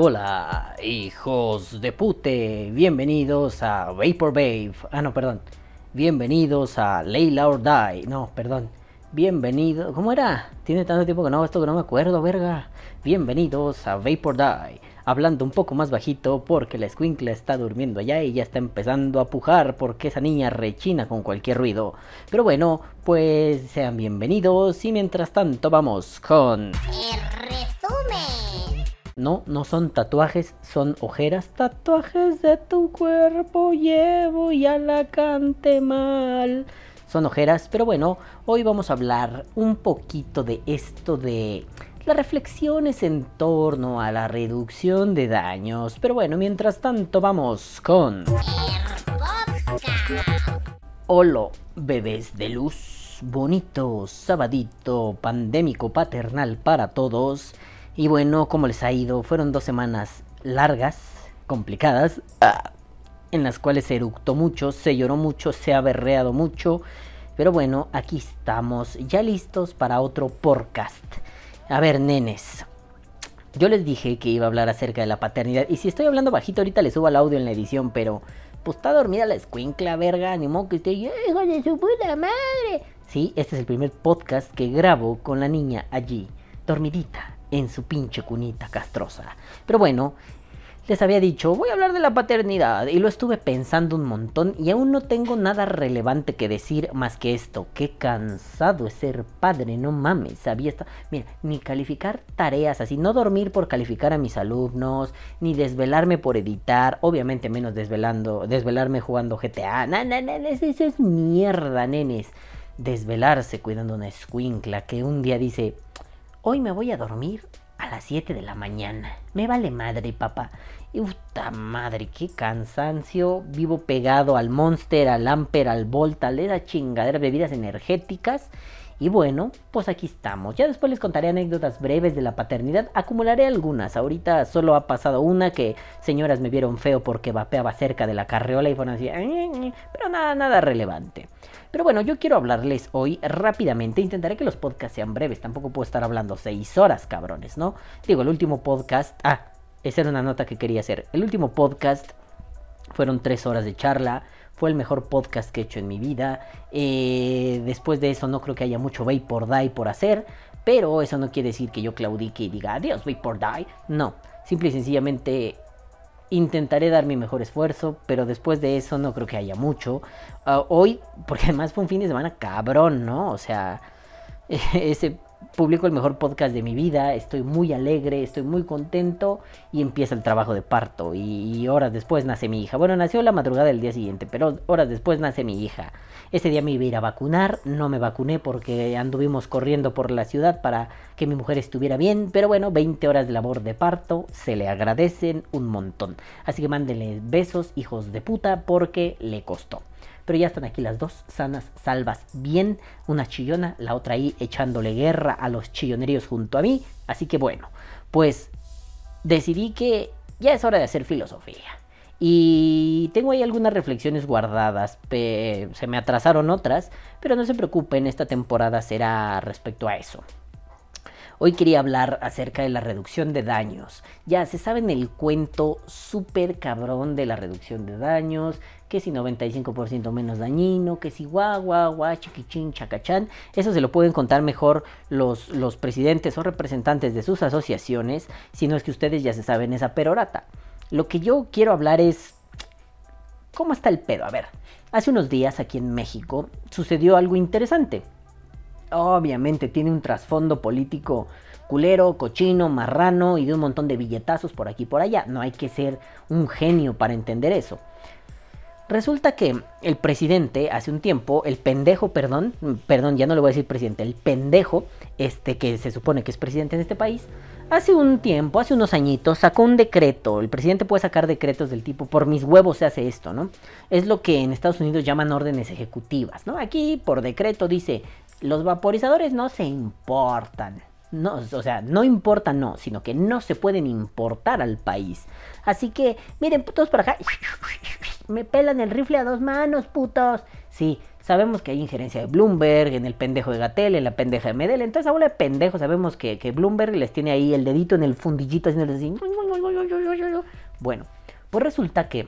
Hola, hijos de pute, bienvenidos a Vapor Babe. Ah, no, perdón. Bienvenidos a Layla or Die. No, perdón. Bienvenido. ¿Cómo era? Tiene tanto tiempo que no esto que no me acuerdo, verga. Bienvenidos a Vapor Die. Hablando un poco más bajito porque la escuincla está durmiendo allá y ya está empezando a pujar porque esa niña rechina con cualquier ruido. Pero bueno, pues sean bienvenidos y mientras tanto vamos con... El resumen. No, no son tatuajes, son ojeras. Tatuajes de tu cuerpo llevo y a la cante mal. Son ojeras, pero bueno, hoy vamos a hablar un poquito de esto de las reflexiones en torno a la reducción de daños. Pero bueno, mientras tanto vamos con... Holo, bebés de luz, bonito, sabadito, pandémico, paternal para todos. Y bueno, ¿cómo les ha ido? Fueron dos semanas largas, complicadas, ah, en las cuales se eructó mucho, se lloró mucho, se ha mucho. Pero bueno, aquí estamos, ya listos para otro podcast. A ver, nenes. Yo les dije que iba a hablar acerca de la paternidad. Y si estoy hablando bajito, ahorita le subo el audio en la edición, pero. Pues está dormida la escuincla, verga. Ni modo que esté. ¡Hijo de su puta madre! Sí, este es el primer podcast que grabo con la niña allí, dormidita, en su pinche cunita castrosa. Pero bueno, les había dicho, voy a hablar de la paternidad y lo estuve pensando un montón y aún no tengo nada relevante que decir más que esto. Qué cansado es ser padre, no mames, sabía esto. Mira, ni calificar tareas así, no dormir por calificar a mis alumnos, ni desvelarme por editar, obviamente menos desvelando, desvelarme jugando GTA. No, no, no, eso es mierda, nenes. Desvelarse cuidando una escuincla que un día dice, hoy me voy a dormir a las 7 de la mañana. Me vale madre, papá. Y puta madre, qué cansancio. Vivo pegado al Monster, al Amper, al Volta, le da chingadera bebidas energéticas. Y bueno, pues aquí estamos. Ya después les contaré anécdotas breves de la paternidad. Acumularé algunas. Ahorita solo ha pasado una que señoras me vieron feo porque vapeaba cerca de la carreola y fueron así. Pero nada, nada relevante. Pero bueno, yo quiero hablarles hoy rápidamente. Intentaré que los podcasts sean breves. Tampoco puedo estar hablando seis horas, cabrones, ¿no? Digo, el último podcast. Ah, esa era una nota que quería hacer. El último podcast fueron tres horas de charla. Fue el mejor podcast que he hecho en mi vida. Eh, después de eso no creo que haya mucho Vapor Die por hacer. Pero eso no quiere decir que yo claudique y diga adiós Vapor Die. No, simple y sencillamente intentaré dar mi mejor esfuerzo. Pero después de eso no creo que haya mucho. Uh, hoy, porque además fue un fin de semana cabrón, ¿no? O sea, ese publico el mejor podcast de mi vida, estoy muy alegre, estoy muy contento y empieza el trabajo de parto y, horas después nace mi hija. Bueno, nació la madrugada del día siguiente, pero horas después nace mi hija. Ese día me iba a ir a vacunar, no me vacuné porque anduvimos corriendo por la ciudad para que mi mujer estuviera bien, pero bueno, 20 horas de labor de parto se le agradecen un montón. Así que mándenle besos, hijos de puta, porque le costó pero ya están aquí las dos sanas, salvas, bien, una chillona, la otra ahí echándole guerra a los chilloneríos junto a mí, así que bueno, pues decidí que ya es hora de hacer filosofía. Y tengo ahí algunas reflexiones guardadas, se me atrasaron otras, pero no se preocupen, esta temporada será respecto a eso. Hoy quería hablar acerca de la reducción de daños. Ya se saben el cuento súper cabrón de la reducción de daños, que si 95% menos dañino, que si guau, guau, guau, chiquichín, chacachán. Eso se lo pueden contar mejor los, los presidentes o representantes de sus asociaciones, si no es que ustedes ya se saben esa perorata. Lo que yo quiero hablar es... ¿Cómo está el pedo? A ver, hace unos días aquí en México sucedió algo interesante obviamente tiene un trasfondo político culero, cochino, marrano y de un montón de billetazos por aquí y por allá. No hay que ser un genio para entender eso. Resulta que el presidente hace un tiempo, el pendejo, perdón, perdón, ya no le voy a decir presidente, el pendejo, este que se supone que es presidente en este país, hace un tiempo, hace unos añitos, sacó un decreto. El presidente puede sacar decretos del tipo, por mis huevos se hace esto, ¿no? Es lo que en Estados Unidos llaman órdenes ejecutivas, ¿no? Aquí por decreto dice, los vaporizadores no se importan. No, o sea, no importa, no, sino que no se pueden importar al país. Así que, miren, putos para acá. Me pelan el rifle a dos manos, putos. Sí, sabemos que hay injerencia de Bloomberg, en el pendejo de Gatel, en la pendeja de Medel. Entonces, abuela de pendejo, sabemos que, que, Bloomberg les tiene ahí el dedito en el fundillito haciendo así. Bueno, pues resulta que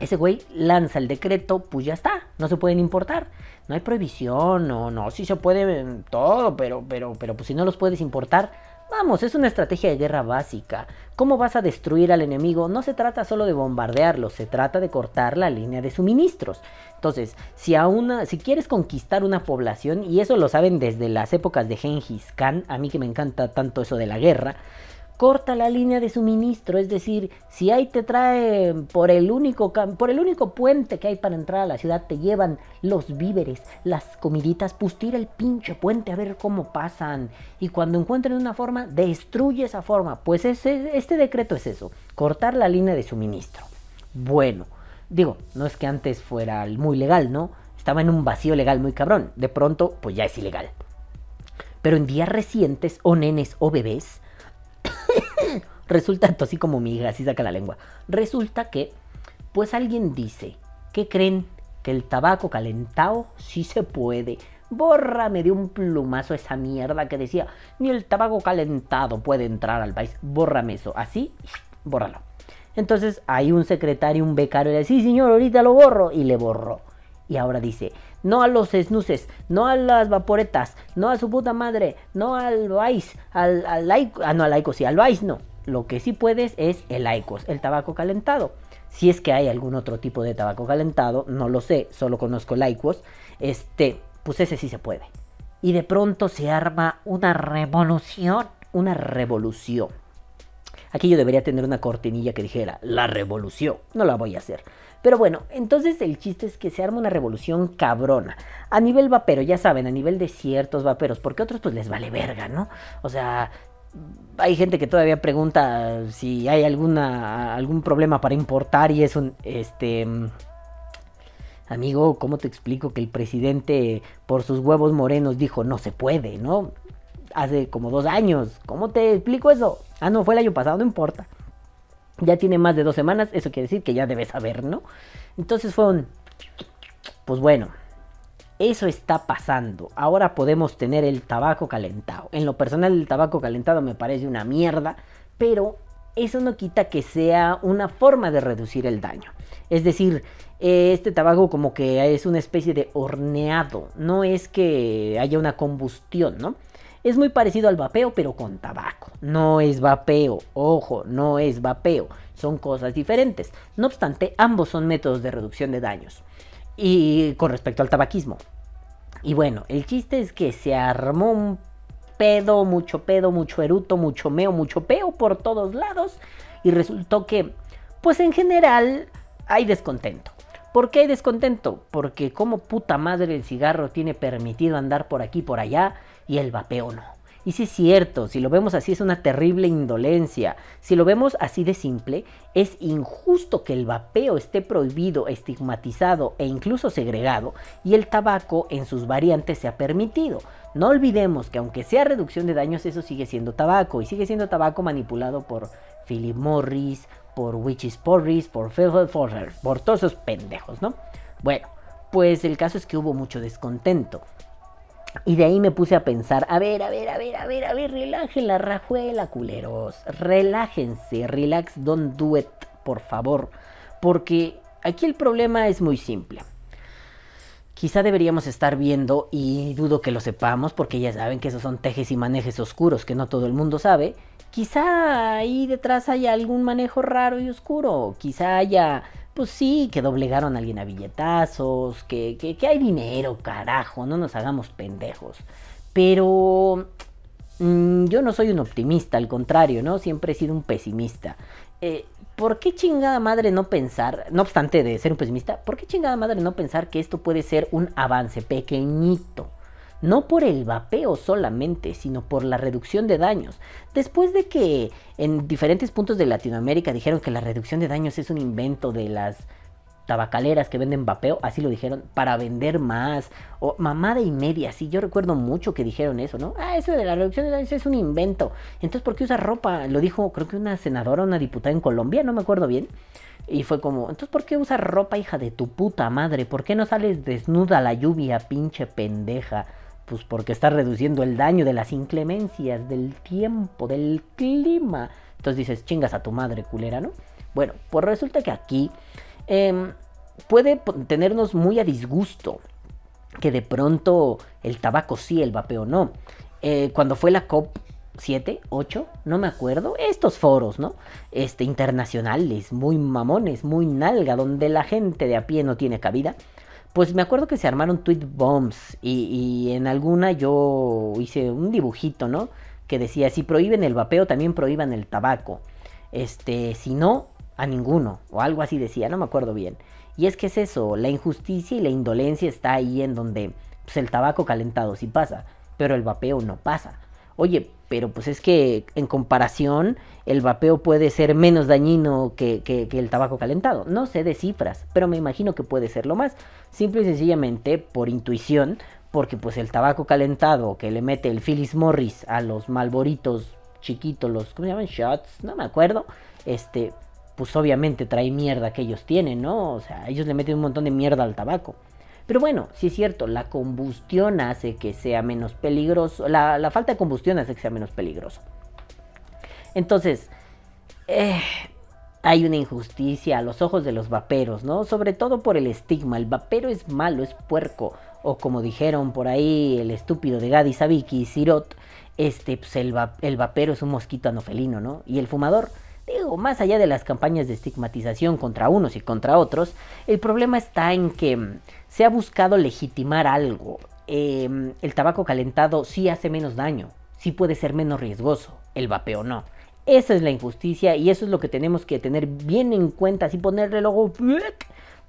ese güey lanza el decreto, pues ya está, no se pueden importar. No hay prohibición, no, no, sí se puede todo, pero, pero, pero, pues si no los puedes importar, vamos, es una estrategia de guerra básica. ¿Cómo vas a destruir al enemigo? No se trata solo de bombardearlo, se trata de cortar la línea de suministros. Entonces, si a una, si quieres conquistar una población, y eso lo saben desde las épocas de Genghis Khan, a mí que me encanta tanto eso de la guerra, corta la línea de suministro, es decir, si ahí te trae por el único por el único puente que hay para entrar a la ciudad te llevan los víveres, las comiditas, pues tira el pinche puente a ver cómo pasan y cuando encuentren una forma destruye esa forma, pues ese, este decreto es eso, cortar la línea de suministro. Bueno, digo, no es que antes fuera muy legal, ¿no? Estaba en un vacío legal muy cabrón, de pronto pues ya es ilegal. Pero en días recientes o nenes o bebés Resulta, así como mi hija, así saca la lengua. Resulta que, pues alguien dice, ¿qué creen? Que el tabaco calentado sí se puede. Bórrame de un plumazo esa mierda que decía, ni el tabaco calentado puede entrar al país. Bórrame eso. Así, bórralo. Entonces hay un secretario, un becario, le dice, sí señor, ahorita lo borro. Y le borró. Y ahora dice, no a los snuses, no a las vaporetas, no a su puta madre, no al Vice, al, al ah no al laico, sí, al Vice no. Lo que sí puedes es el Icos, el tabaco calentado. Si es que hay algún otro tipo de tabaco calentado, no lo sé, solo conozco el Icos, este, pues ese sí se puede. Y de pronto se arma una revolución, una revolución. Aquí yo debería tener una cortinilla que dijera, la revolución. No la voy a hacer. Pero bueno, entonces el chiste es que se arma una revolución cabrona. A nivel vapero, ya saben, a nivel de ciertos vaperos, porque otros pues les vale verga, ¿no? O sea, hay gente que todavía pregunta si hay alguna algún problema para importar y es un este amigo, ¿cómo te explico que el presidente por sus huevos morenos dijo no se puede, ¿no? Hace como dos años. ¿Cómo te explico eso? Ah, no, fue el año pasado, no importa ya tiene más de dos semanas, eso quiere decir que ya debes saber, ¿no? Entonces fue un... Pues bueno, eso está pasando. Ahora podemos tener el tabaco calentado. En lo personal el tabaco calentado me parece una mierda, pero eso no quita que sea una forma de reducir el daño. Es decir, este tabaco como que es una especie de horneado, no es que haya una combustión, ¿no? Es muy parecido al vapeo, pero con tabaco. No es vapeo, ojo, no es vapeo. Son cosas diferentes. No obstante, ambos son métodos de reducción de daños. Y con respecto al tabaquismo. Y bueno, el chiste es que se armó un pedo, mucho pedo, mucho eruto, mucho meo, mucho peo por todos lados. Y resultó que, pues en general, hay descontento. ¿Por qué hay descontento? Porque como puta madre el cigarro tiene permitido andar por aquí por allá y el vapeo no. Y si es cierto, si lo vemos así es una terrible indolencia. Si lo vemos así de simple, es injusto que el vapeo esté prohibido, estigmatizado e incluso segregado y el tabaco en sus variantes sea permitido. No olvidemos que aunque sea reducción de daños, eso sigue siendo tabaco y sigue siendo tabaco manipulado por Philip Morris, por Witches Porris, por Phil Forrer, por todos esos pendejos, ¿no? Bueno, pues el caso es que hubo mucho descontento. Y de ahí me puse a pensar, a ver, a ver, a ver, a ver, a ver, relajen la rajuela, culeros. Relájense, relax, don't do it, por favor. Porque aquí el problema es muy simple. Quizá deberíamos estar viendo, y dudo que lo sepamos, porque ya saben que esos son tejes y manejes oscuros que no todo el mundo sabe. Quizá ahí detrás haya algún manejo raro y oscuro. Quizá haya pues sí, que doblegaron a alguien a billetazos, que, que, hay dinero, carajo, no nos hagamos pendejos. Pero mm, yo no soy un optimista, al contrario, ¿no? Siempre he sido un pesimista. Eh, ¿Por qué chingada madre no pensar, no obstante de ser un pesimista, ¿por qué chingada madre no pensar que esto puede ser un avance pequeñito? No por el vapeo solamente, sino por la reducción de daños. Después de que en diferentes puntos de Latinoamérica dijeron que la reducción de daños es un invento de las tabacaleras que venden vapeo, así lo dijeron, para vender más, o mamada y media, sí, yo recuerdo mucho que dijeron eso, ¿no? Ah, eso de la reducción de daños es un invento, entonces ¿por qué usas ropa? Lo dijo creo que una senadora, una diputada en Colombia, no me acuerdo bien, y fue como, entonces ¿por qué usas ropa hija de tu puta madre? ¿Por qué no sales desnuda a la lluvia, pinche pendeja? Pues porque está reduciendo el daño de las inclemencias, del tiempo, del clima. Entonces dices, chingas a tu madre, culera, ¿no? Bueno, pues resulta que aquí Em, puede tenernos muy a disgusto que de pronto el tabaco sí, el vapeo no. Eh, cuando fue la COP 7, 8, no me acuerdo, estos foros, ¿no? Este, internacionales, muy mamones, muy nalga, donde la gente de a pie no tiene cabida. Pues me acuerdo que se armaron tweet bombs y, en alguna yo hice un dibujito, ¿no? Que decía, si prohíben el vapeo, también prohíban el tabaco. Este, si no, a ninguno, o algo así decía, no me acuerdo bien. Y es que es eso, la injusticia y la indolencia está ahí en donde pues, el tabaco calentado sí pasa, pero el vapeo no pasa. Oye, pero pues es que en comparación el vapeo puede ser menos dañino que, que, el tabaco calentado. No sé de cifras, pero me imagino que puede ser lo más. Simple y sencillamente por intuición, porque pues el tabaco calentado que le mete el Phyllis Morris a los malboritos chiquitos, los, ¿cómo se llaman? Shots, no me acuerdo. Este, pues obviamente trae mierda que ellos tienen, ¿no? O sea, ellos le meten un montón de mierda al tabaco. Pero bueno, sí es cierto, la combustión hace que sea menos peligroso, la, falta de combustión hace que sea menos peligroso. Entonces, eh, hay una injusticia a los ojos de los vaperos, ¿no? Sobre todo por el estigma, el vapero es malo, es puerco, o como dijeron por ahí el estúpido de Gadi Sabiki y Sirot, este, pues el, el vapero es un mosquito anofelino, ¿no? Y el fumador Digo, más allá de las campañas de estigmatización contra unos y contra otros, el problema está en que mm, se ha buscado legitimar algo. Em, el tabaco calentado sí hace menos daño, sí puede ser menos riesgoso, el vapeo no. Esa es la injusticia y eso es lo que tenemos que tener bien en cuenta, así ponerle luego,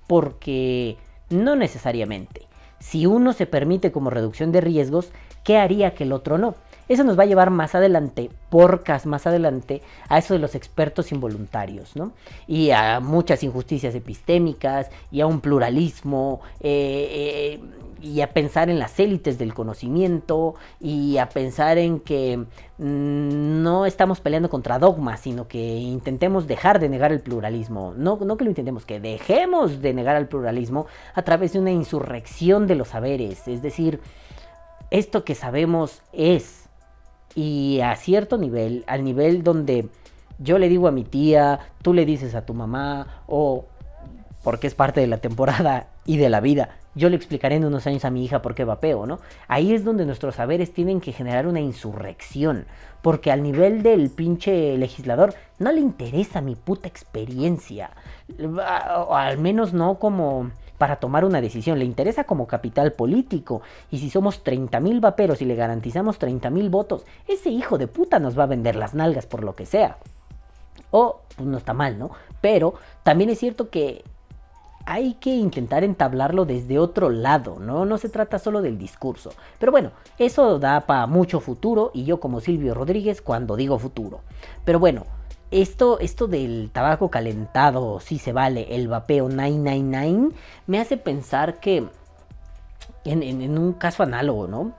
porque no necesariamente. Si uno se permite como reducción de riesgos, ¿qué haría que el otro no? Eso nos va a llevar más adelante, porcas más adelante, a eso de los expertos involuntarios, ¿no? Y a muchas injusticias epistémicas, y a un pluralismo, eh, eh, y a pensar en las élites del conocimiento, y a pensar en que mm, no estamos peleando contra dogmas, sino que intentemos dejar de negar el pluralismo. No, no que lo intentemos, que dejemos de negar al pluralismo a través de una insurrección de los saberes. Es decir, esto que sabemos es y a cierto nivel, al nivel donde yo le digo a mi tía, tú le dices a tu mamá, o porque es parte de la temporada y de la vida, yo le explicaré en unos años a mi hija por qué vapeo, ¿no? Ahí es donde nuestros saberes tienen que generar una insurrección, porque al nivel del pinche legislador no le interesa mi puta experiencia, o al menos no como para tomar una decisión, le interesa como capital político. Y si somos 30.000 vaperos y le garantizamos 30.000 votos, ese hijo de puta nos va a vender las nalgas por lo que sea. O, pues no está mal, ¿no? Pero también es cierto que hay que intentar entablarlo desde otro lado, ¿no? No se trata solo del discurso. Pero bueno, eso da para mucho futuro y yo como Silvio Rodríguez cuando digo futuro. Pero bueno, esto, esto del tabaco calentado, si se vale, el vapeo 999, me hace pensar que en, un caso análogo, ¿no?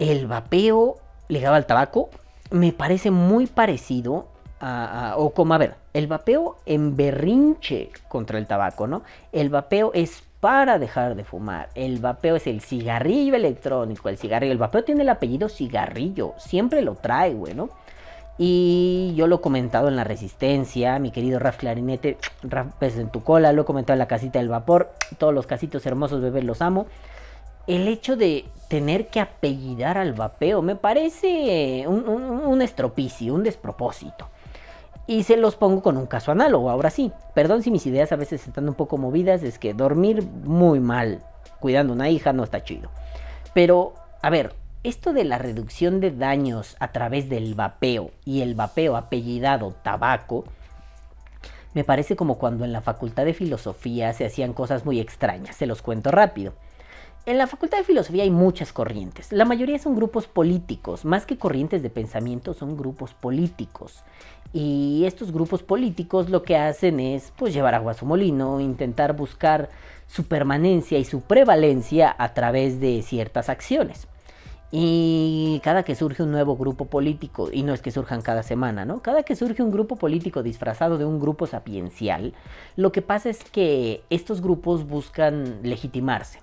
El vapeo ligado al tabaco me parece muy parecido a, o como, a ver, el vapeo en berrinche contra el tabaco, ¿no? El vapeo es para dejar de fumar. El vapeo es el cigarrillo electrónico, el cigarrillo. El vapeo tiene el apellido cigarrillo, siempre lo trae, güey, ¿no? Y yo lo he comentado en la Resistencia, mi querido Raf Clarinete, Raf pues en tu cola, lo he comentado en la casita del vapor, todos los casitos hermosos bebés los amo. El hecho de tener que apellidar al vapeo me parece un, un estropicio, un despropósito. Y se los pongo con un caso análogo, ahora sí. Perdón si mis ideas a veces están un poco movidas, es que dormir muy mal cuidando una hija no está chido. Pero, a ver, esto de la reducción de daños a través del vapeo y el vapeo apellidado tabaco, me parece como cuando en la Facultad de Filosofía se hacían cosas muy extrañas, se los cuento rápido. En la Facultad de Filosofía hay muchas corrientes, la mayoría son grupos políticos, más que corrientes de pensamiento son grupos políticos. Y estos grupos políticos lo que hacen es pues llevar agua a su molino, intentar buscar su permanencia y su prevalencia a través de ciertas acciones. Y cada que surge un nuevo grupo político, y no es que surjan cada semana, ¿no? Cada que surge un grupo político disfrazado de un grupo sapiencial, lo que pasa es que estos grupos buscan legitimarse.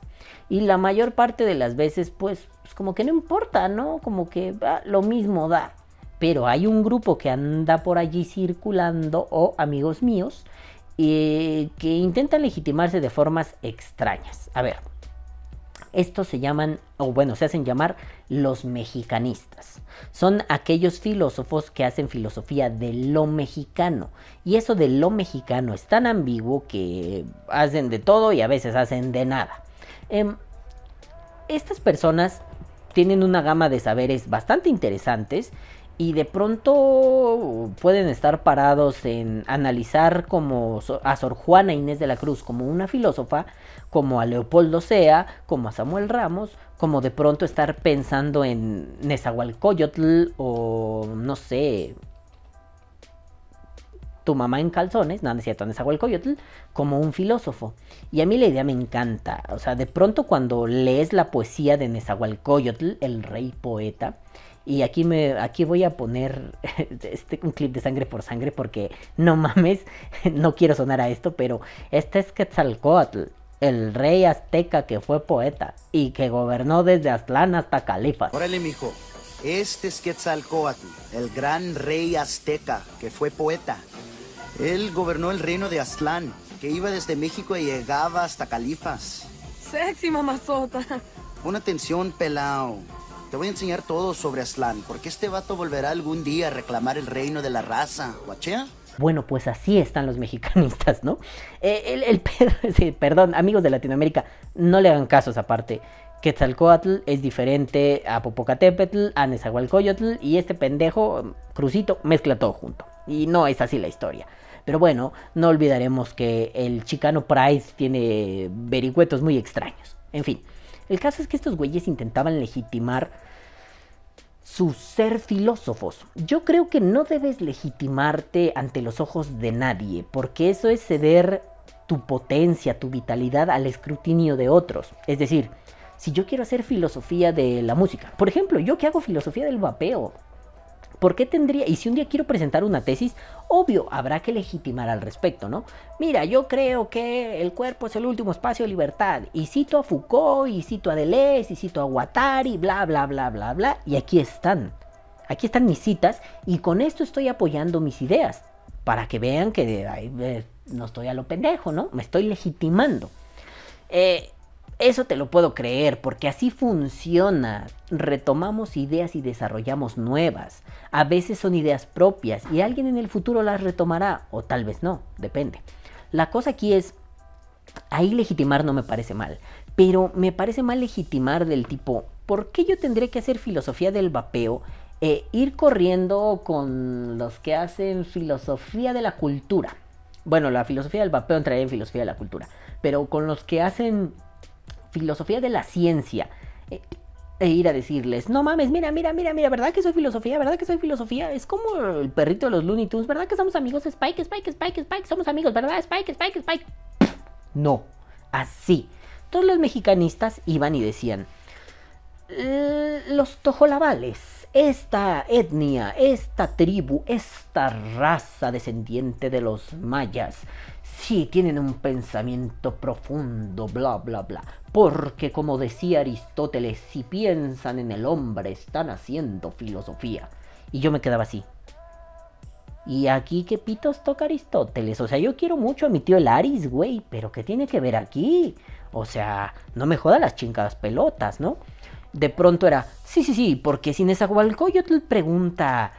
Y la mayor parte de las veces, pues, pues como que no importa, ¿no? Como que lo mismo da. Pero hay un grupo que anda por allí circulando, o amigos míos, que intentan legitimarse de formas extrañas. A ver, estos se llaman, o bueno, se hacen llamar los mexicanistas. Son aquellos filósofos que hacen filosofía de lo mexicano. Y eso de lo mexicano es tan ambiguo que hacen de todo y a veces hacen de nada. Em, estas personas tienen una gama de saberes bastante interesantes y de pronto pueden estar parados en analizar como a Sor Juana Inés de la Cruz como una filósofa, como a Leopoldo Sea, como a Samuel Ramos, como de pronto estar pensando en Nezahualcóyotl o no sé, tu mamá en calzones, no, no es Nezahualcóyotl, como un filósofo. Y a mí la idea me encanta, o sea, de pronto cuando lees la poesía de Nezahualcóyotl, el rey poeta, y aquí me aquí voy a poner este, un clip de sangre por sangre porque no mames, no quiero sonar a esto, pero este es Quetzalcoatl, el rey azteca que fue poeta y que gobernó desde Aztlán hasta Califas. Órale, mijo. Este es Quetzalcoatl, el gran rey azteca que fue poeta. Él gobernó el reino de Aztlán, que iba desde México y llegaba hasta Califas. Sexy, mamazota. Una atención, pelao. Te voy a enseñar todo sobre Aslan, porque este vato volverá algún día a reclamar el reino de la raza. ¿Guachea? Bueno, pues así están los mexicanistas, ¿no? Eh, el, perdón, amigos de Latinoamérica, no le hagan caso a esa parte. Quetzalcoatl es diferente a Popocatépetl, a Nezahualcóyotl y este pendejo, Crucito, mezcla todo junto. Y no es así la historia. Pero bueno, no olvidaremos que el chicano Price tiene vericuetos muy extraños. En fin, el caso es que estos güeyes intentaban legitimar su ser filósofos. Yo creo que no debes legitimarte ante los ojos de nadie, porque eso es ceder tu potencia, tu vitalidad al escrutinio de otros. Es decir, si yo quiero hacer filosofía de la música, por ejemplo, yo que hago filosofía del vapeo, ¿Por qué tendría? Y si un día quiero presentar una tesis, obvio, habrá que legitimar al respecto, ¿no? Mira, yo creo que el cuerpo es el último espacio de libertad. Y cito a Foucault, y cito a Deleuze, y cito a Guattari, bla, bla, bla, bla, bla. Y aquí están. Aquí están mis citas, y con esto estoy apoyando mis ideas. Para que vean que eh, no estoy a lo pendejo, ¿no? Me estoy legitimando. Eh, eso te lo puedo creer, porque así funciona. Retomamos ideas y desarrollamos nuevas. A veces son ideas propias y alguien en el futuro las retomará, o tal vez no, depende. La cosa aquí es, ahí legitimar no me parece mal, pero me parece mal legitimar del tipo, ¿por qué yo tendré que hacer filosofía del vapeo? e ir corriendo con los que hacen filosofía de la cultura. Bueno, la filosofía del vapeo entraría en filosofía de la cultura, pero con los que hacen filosofía de la ciencia. Eh, e ir a decirles, no mames, mira, mira, mira, mira, ¿verdad que soy filosofía? ¿Verdad que soy filosofía? Es como el perrito de los Looney Tunes, ¿verdad que somos amigos? Spike, Spike, Spike, Spike, somos amigos, ¿verdad? Spike, Spike, Spike. No, así. Todos los mexicanistas iban y decían, los tojolabales, esta etnia, esta tribu, esta raza descendiente de los mayas, sí tienen un pensamiento profundo, bla, bla, bla. Porque como decía Aristóteles, si piensan en el hombre, están haciendo filosofía. Y yo me quedaba así. Y aquí qué pitos toca Aristóteles. O sea, yo quiero mucho a mi tío el Aris, güey. Pero ¿qué tiene que ver aquí? O sea, no me joda las chingadas pelotas, ¿no? De pronto era, sí, sí, sí, porque si te pregunta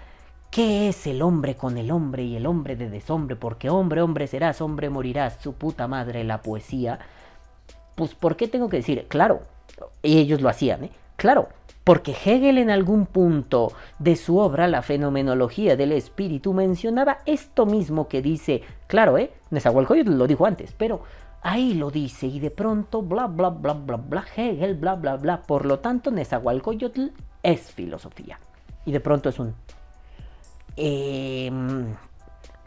¿Qué es el hombre con el hombre y el hombre de deshombre? Porque hombre, hombre serás, hombre morirás, su puta madre la poesía. Pues ¿por qué tengo que decir? Claro, y ellos lo hacían, ¿eh? Claro, porque Hegel en algún punto de su obra La fenomenología del espíritu mencionaba esto mismo que dice, claro, ¿eh? Nezahualcóyotl lo dijo antes, pero ahí lo dice y de pronto bla bla bla bla bla Hegel bla bla bla, por lo tanto Nezahualcóyotl es filosofía. Y de pronto es un Em,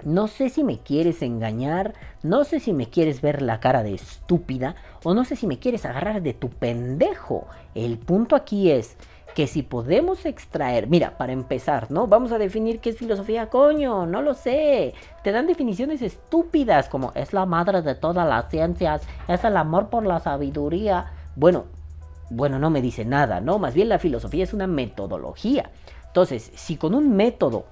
no sé si me quieres engañar, no sé si me quieres ver la cara de estúpida o no sé si me quieres agarrar de tu pendejo. El punto aquí es que si podemos extraer, mira, para empezar, ¿no? Vamos a definir qué es filosofía, coño, no lo sé. Te dan definiciones estúpidas como es la madre de todas las ciencias, es el amor por la sabiduría. Bueno, bueno, no me dice nada, ¿no? Más bien la filosofía es una metodología. Entonces, si con un método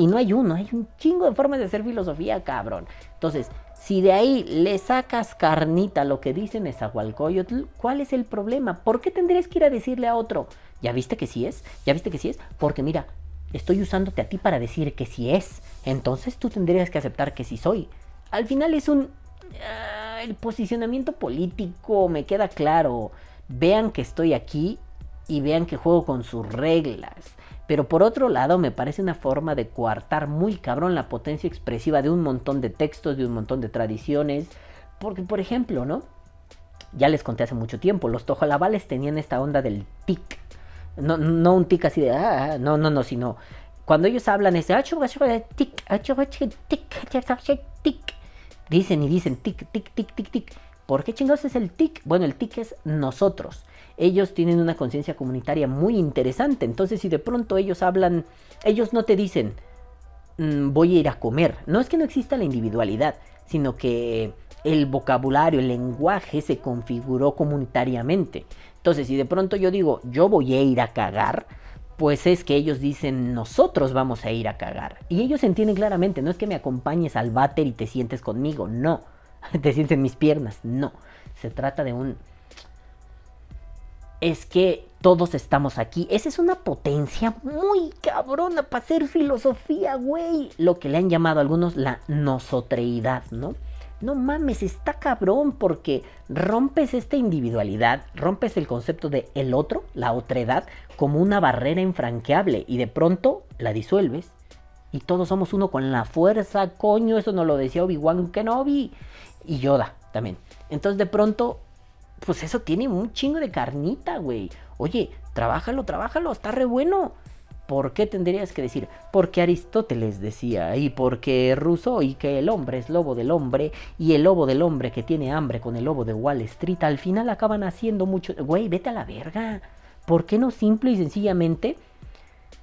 y no hay uno, hay un chingo de formas de hacer filosofía, cabrón. Entonces, si de ahí le sacas carnita lo que dicen Esahualcoyotl, ¿cuál es el problema? ¿Por qué tendrías que ir a decirle a otro? ¿Ya viste que sí es? ¿Ya viste que sí es? Porque mira, estoy usándote a ti para decir que sí es. Entonces tú tendrías que aceptar que sí soy. Al final es un... Ah, el posicionamiento político me queda claro. Vean que estoy aquí y vean que juego con sus reglas. Pero por otro lado, me parece una forma de coartar muy cabrón la potencia expresiva de un montón de textos, de un montón de tradiciones. Porque, por ejemplo, ¿no? Ya les conté hace mucho tiempo, los tojolabales tenían esta onda del tic. No, no un tic así de, ah, no, no, no, sino cuando ellos hablan es tic, tic, dicen y dicen tic, tic, tic, tic, tic. ¿Por qué chingados es el tic? Bueno, el tic es nosotros ellos tienen una conciencia comunitaria muy interesante. Entonces, si de pronto ellos hablan, ellos no te dicen, mm, voy a ir a comer. No es que no exista la individualidad, sino que el vocabulario, el lenguaje se configuró comunitariamente. Entonces, si de pronto yo digo, yo voy a ir a cagar, pues es que ellos dicen, nosotros vamos a ir a cagar. Y ellos entienden claramente, no es que me acompañes al váter y te sientes conmigo, no. Te sientes en mis piernas, no. Se trata de un es que todos estamos aquí. Esa es una potencia muy cabrona para hacer filosofía, güey. Lo que le han llamado algunos la nosotreidad, ¿no? No mames, está cabrón porque rompes esta individualidad, rompes el concepto de el otro, la otredad, como una barrera infranqueable y de pronto la disuelves y todos somos uno con la fuerza, coño, eso no lo decía Obi-Wan Kenobi y Yoda también. Entonces de pronto pues eso tiene un chingo de carnita, güey. Oye, trabájalo, trabájalo, está re bueno. ¿Por qué tendrías que decir? Porque Aristóteles decía, y porque Rousseau, y que el hombre es lobo del hombre, y el lobo del hombre que tiene hambre con el lobo de Wall Street, al final acaban haciendo mucho... Güey, vete a la verga. ¿Por qué no simple y sencillamente,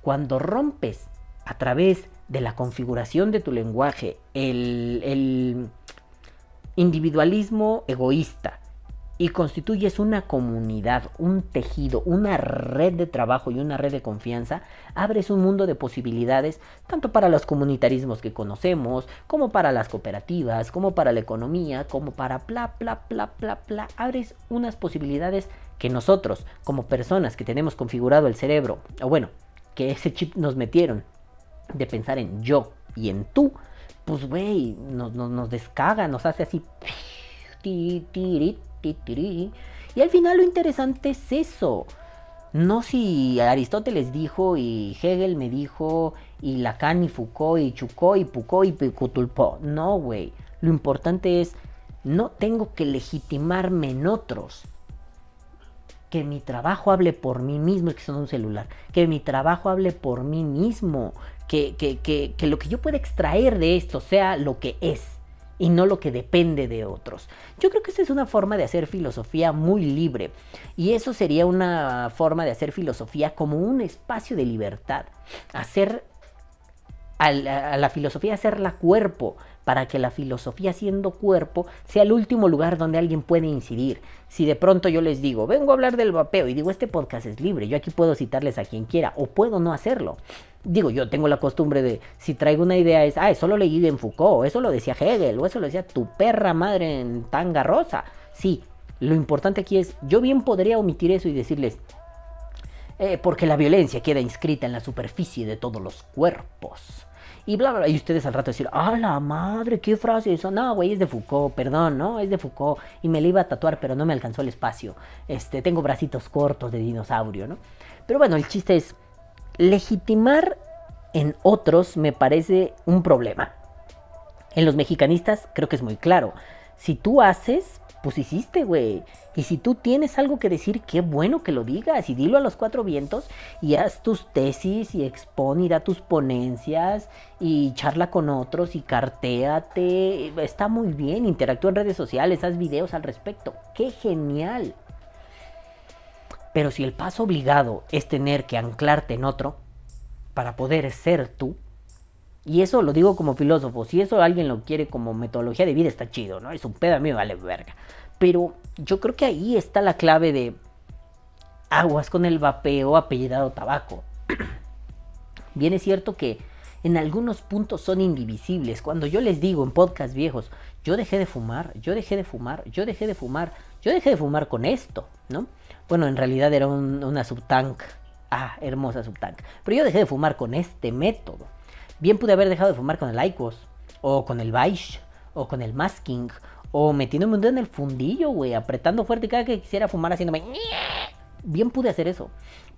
cuando rompes a través de la configuración de tu lenguaje el, el individualismo egoísta, y constituyes una comunidad, un tejido, una red de trabajo y una red de confianza, abres un mundo de posibilidades tanto para los comunitarismos que conocemos, como para las cooperativas, como para la economía, como para bla, bla, bla, bla, bla. Abres unas posibilidades que nosotros, como personas que tenemos configurado el cerebro, o bueno, que ese chip nos metieron de pensar en yo y en tú, pues güey, nos, nos, nos descaga, nos hace así... Y al final lo interesante es eso. No si Aristóteles dijo y Hegel me dijo y Lacan y Foucault y Choucault y Foucault y Picutulpo. No, güey. Lo importante es, no tengo que legitimarme en otros. Que mi trabajo hable por mí mismo, que son un celular. Que mi trabajo hable por mí mismo. Que, que, que, lo que yo pueda extraer de esto sea lo que es y no lo que depende de otros. Yo creo que esa es una forma de hacer filosofía muy libre y eso sería una forma de hacer filosofía como un espacio de libertad, hacer a la, filosofía hacerla cuerpo, para que la filosofía siendo cuerpo sea el último lugar donde alguien puede incidir. Si de pronto yo les digo, vengo a hablar del vapeo y digo, este podcast es libre, yo aquí puedo citarles a quien quiera o puedo no hacerlo. Digo, yo tengo la costumbre de, si traigo una idea es, ah, eso lo leí en Foucault, eso lo decía Hegel, o eso lo decía tu perra madre en tanga rosa. Sí, lo importante aquí es, yo bien podría omitir eso y decirles, eh, porque la violencia queda inscrita en la superficie de todos los cuerpos y bla, bla, Y ustedes al rato decir, ¡ah, la madre! ¿Qué frase eso? No, güey, es de Foucault, perdón, ¿no? Es de Foucault. Y me la iba a tatuar, pero no me alcanzó el espacio. Este, tengo bracitos cortos de dinosaurio, ¿no? Pero bueno, el chiste es, legitimar en otros me parece un problema. En los mexicanistas creo que es muy claro. Si tú haces, pues hiciste, güey. Y si tú tienes algo que decir, qué bueno que lo digas y dilo a los cuatro vientos y haz tus tesis y expon y da tus ponencias y charla con otros y cartéate. Está muy bien, interactúa en redes sociales, haz videos al respecto. Qué genial. Pero si el paso obligado es tener que anclarte en otro para poder ser tú, y eso lo digo como filósofo, si eso alguien lo quiere como metodología de vida está chido, ¿no? Es un pedo, a mí vale verga. Pero yo creo que ahí está la clave de aguas con el vapeo apellidado tabaco. Bien es cierto que en algunos puntos son indivisibles. Cuando yo les digo en podcast viejos, yo dejé de fumar, yo dejé de fumar, yo dejé de fumar, yo dejé de fumar con esto, ¿no? Bueno, en realidad era una subtank. Ah, hermosa subtank. Pero yo dejé de fumar con este método. Bien pude haber dejado de fumar con el Icos, o con el Vice, o con el Masking, o metiéndome un dedo en el fundillo, güey, apretando fuerte cada que quisiera fumar haciéndome... Bien pude hacer eso.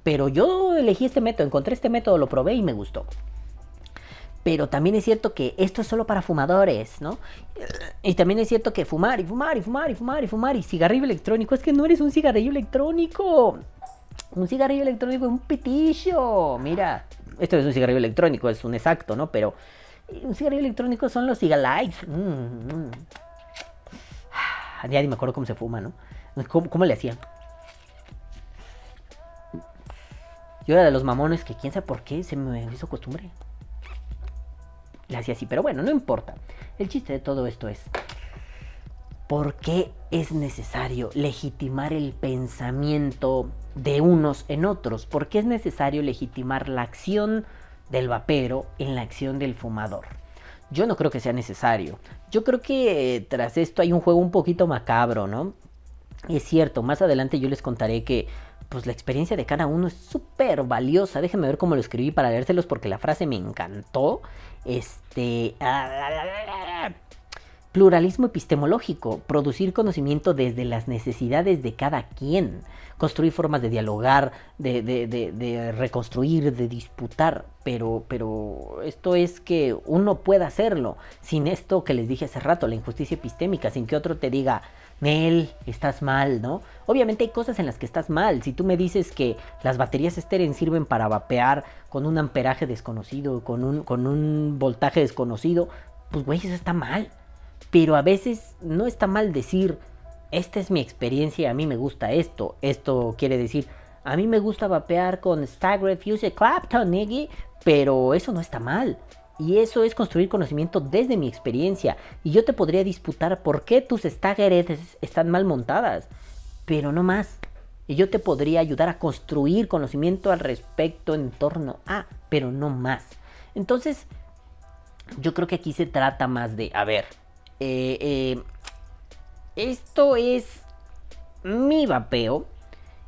Pero yo elegí este método, encontré este método, lo probé y me gustó. Pero también es cierto que esto es solo para fumadores, ¿no? Y también es cierto que fumar y fumar y fumar y fumar y fumar y cigarrillo electrónico. Es que no eres un cigarrillo electrónico. Un cigarrillo electrónico es un pitillo. Mira, esto es un cigarrillo electrónico, es un exacto, ¿no? Pero un cigarrillo electrónico son los cigalights. Mm, mm. Ya ni me acuerdo cómo se fuma, ¿no? ¿Cómo, le hacían? Yo era de los mamones que quién sabe por qué se me hizo costumbre. Le hacía así, pero bueno, no importa. El chiste de todo esto es, ¿por qué es necesario legitimar el pensamiento de unos en otros? ¿Por qué es necesario legitimar la acción del vapero en la acción del fumador? Yo no creo que sea necesario. Yo creo que eh, tras esto hay un juego un poquito macabro, ¿no? Es cierto, más adelante yo les contaré que pues la experiencia de cada uno es súper valiosa. Déjenme ver cómo lo escribí para leérselos porque la frase me encantó. Este... Pluralismo epistemológico, producir conocimiento desde las necesidades de cada quien, construir formas de dialogar, de, de, de, reconstruir, de disputar, pero, pero esto es que uno pueda hacerlo sin esto que les dije hace rato, la injusticia epistémica, sin que otro te diga, Mel, estás mal, ¿no? Obviamente hay cosas en las que estás mal. Si tú me dices que las baterías esteren sirven para vapear con un amperaje desconocido, con un, con un voltaje desconocido, pues güey, eso está mal. Pero a veces no está mal decir, esta es mi experiencia, a mí me gusta esto. Esto quiere decir, a mí me gusta vapear con Staggered Fuse Clapton, Niggy, pero eso no está mal. Y eso es construir conocimiento desde mi experiencia. Y yo te podría disputar por qué tus Staggered están mal montadas, pero no más. Y yo te podría ayudar a construir conocimiento al respecto en torno a, pero no más. Entonces, yo creo que aquí se trata más de, a ver, eh, eh, esto es mi vapeo.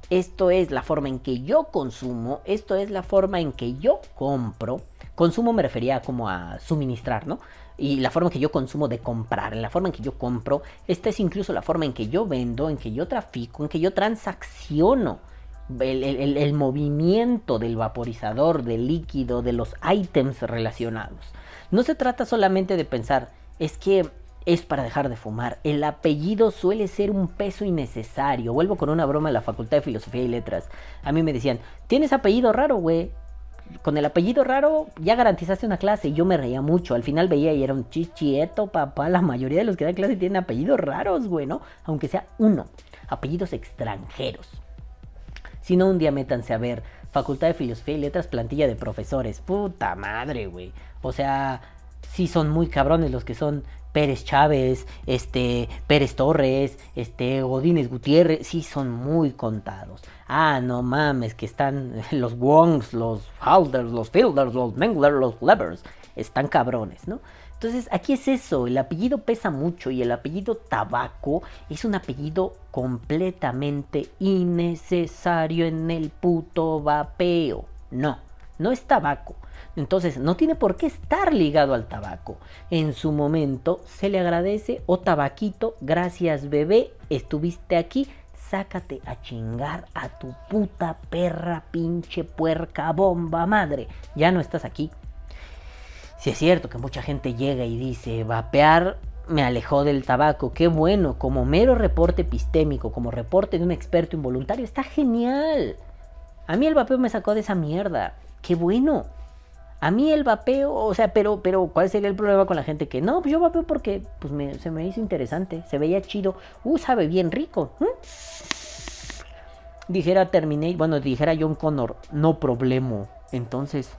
Esto es la forma en que yo consumo. Esto es la forma en que yo compro. Consumo me refería como a suministrar, ¿no? Y la forma que yo consumo de comprar, en la forma en que yo compro. Esta es incluso la forma en que yo vendo, en que yo trafico, en que yo transacciono. El, movimiento del vaporizador, del líquido, de los ítems relacionados. No se trata solamente de pensar, es que es para dejar de fumar. El apellido suele ser un peso innecesario. Vuelvo con una broma en la Facultad de Filosofía y Letras. A mí me decían, tienes apellido raro, güey. Con el apellido raro ya garantizaste una clase y yo me reía mucho. Al final veía y era un chichieto, papá. La mayoría de los que dan clase tienen apellidos raros, güey, ¿no? Aunque sea uno. Apellidos extranjeros. Si no, un día métanse a ver Facultad de Filosofía y Letras, plantilla de profesores. Puta madre, güey. O sea, sí son muy cabrones los que son Pérez Chávez, este, Pérez Torres, este, Godínez Gutiérrez, sí son muy contados. Ah, no mames, que están los Wongs, los Halders, los Fielders, los Menglers, los Levers, están cabrones, ¿no? Entonces, aquí es eso, el apellido pesa mucho y el apellido tabaco es un apellido completamente innecesario en el puto vapeo. No, no es tabaco. Entonces no tiene por qué estar ligado al tabaco. En su momento se le agradece, o oh, tabaquito, gracias bebé, estuviste aquí, sácate a chingar a tu puta perra pinche puerca bomba madre. Ya no estás aquí. Si es cierto que mucha gente llega y dice, vapear me alejó del tabaco. Qué bueno, como mero reporte epistémico, como reporte de un experto involuntario, está genial. A mí el vapeo me sacó de esa mierda. Qué bueno. A mí el vapeo, o sea, pero, pero, ¿cuál sería el problema con la gente que no? Pues yo vapeo porque pues me, se me hizo interesante, se veía chido, uh, sabe bien rico. Dijera Terminator, bueno, dijera John Connor, no problema. Entonces,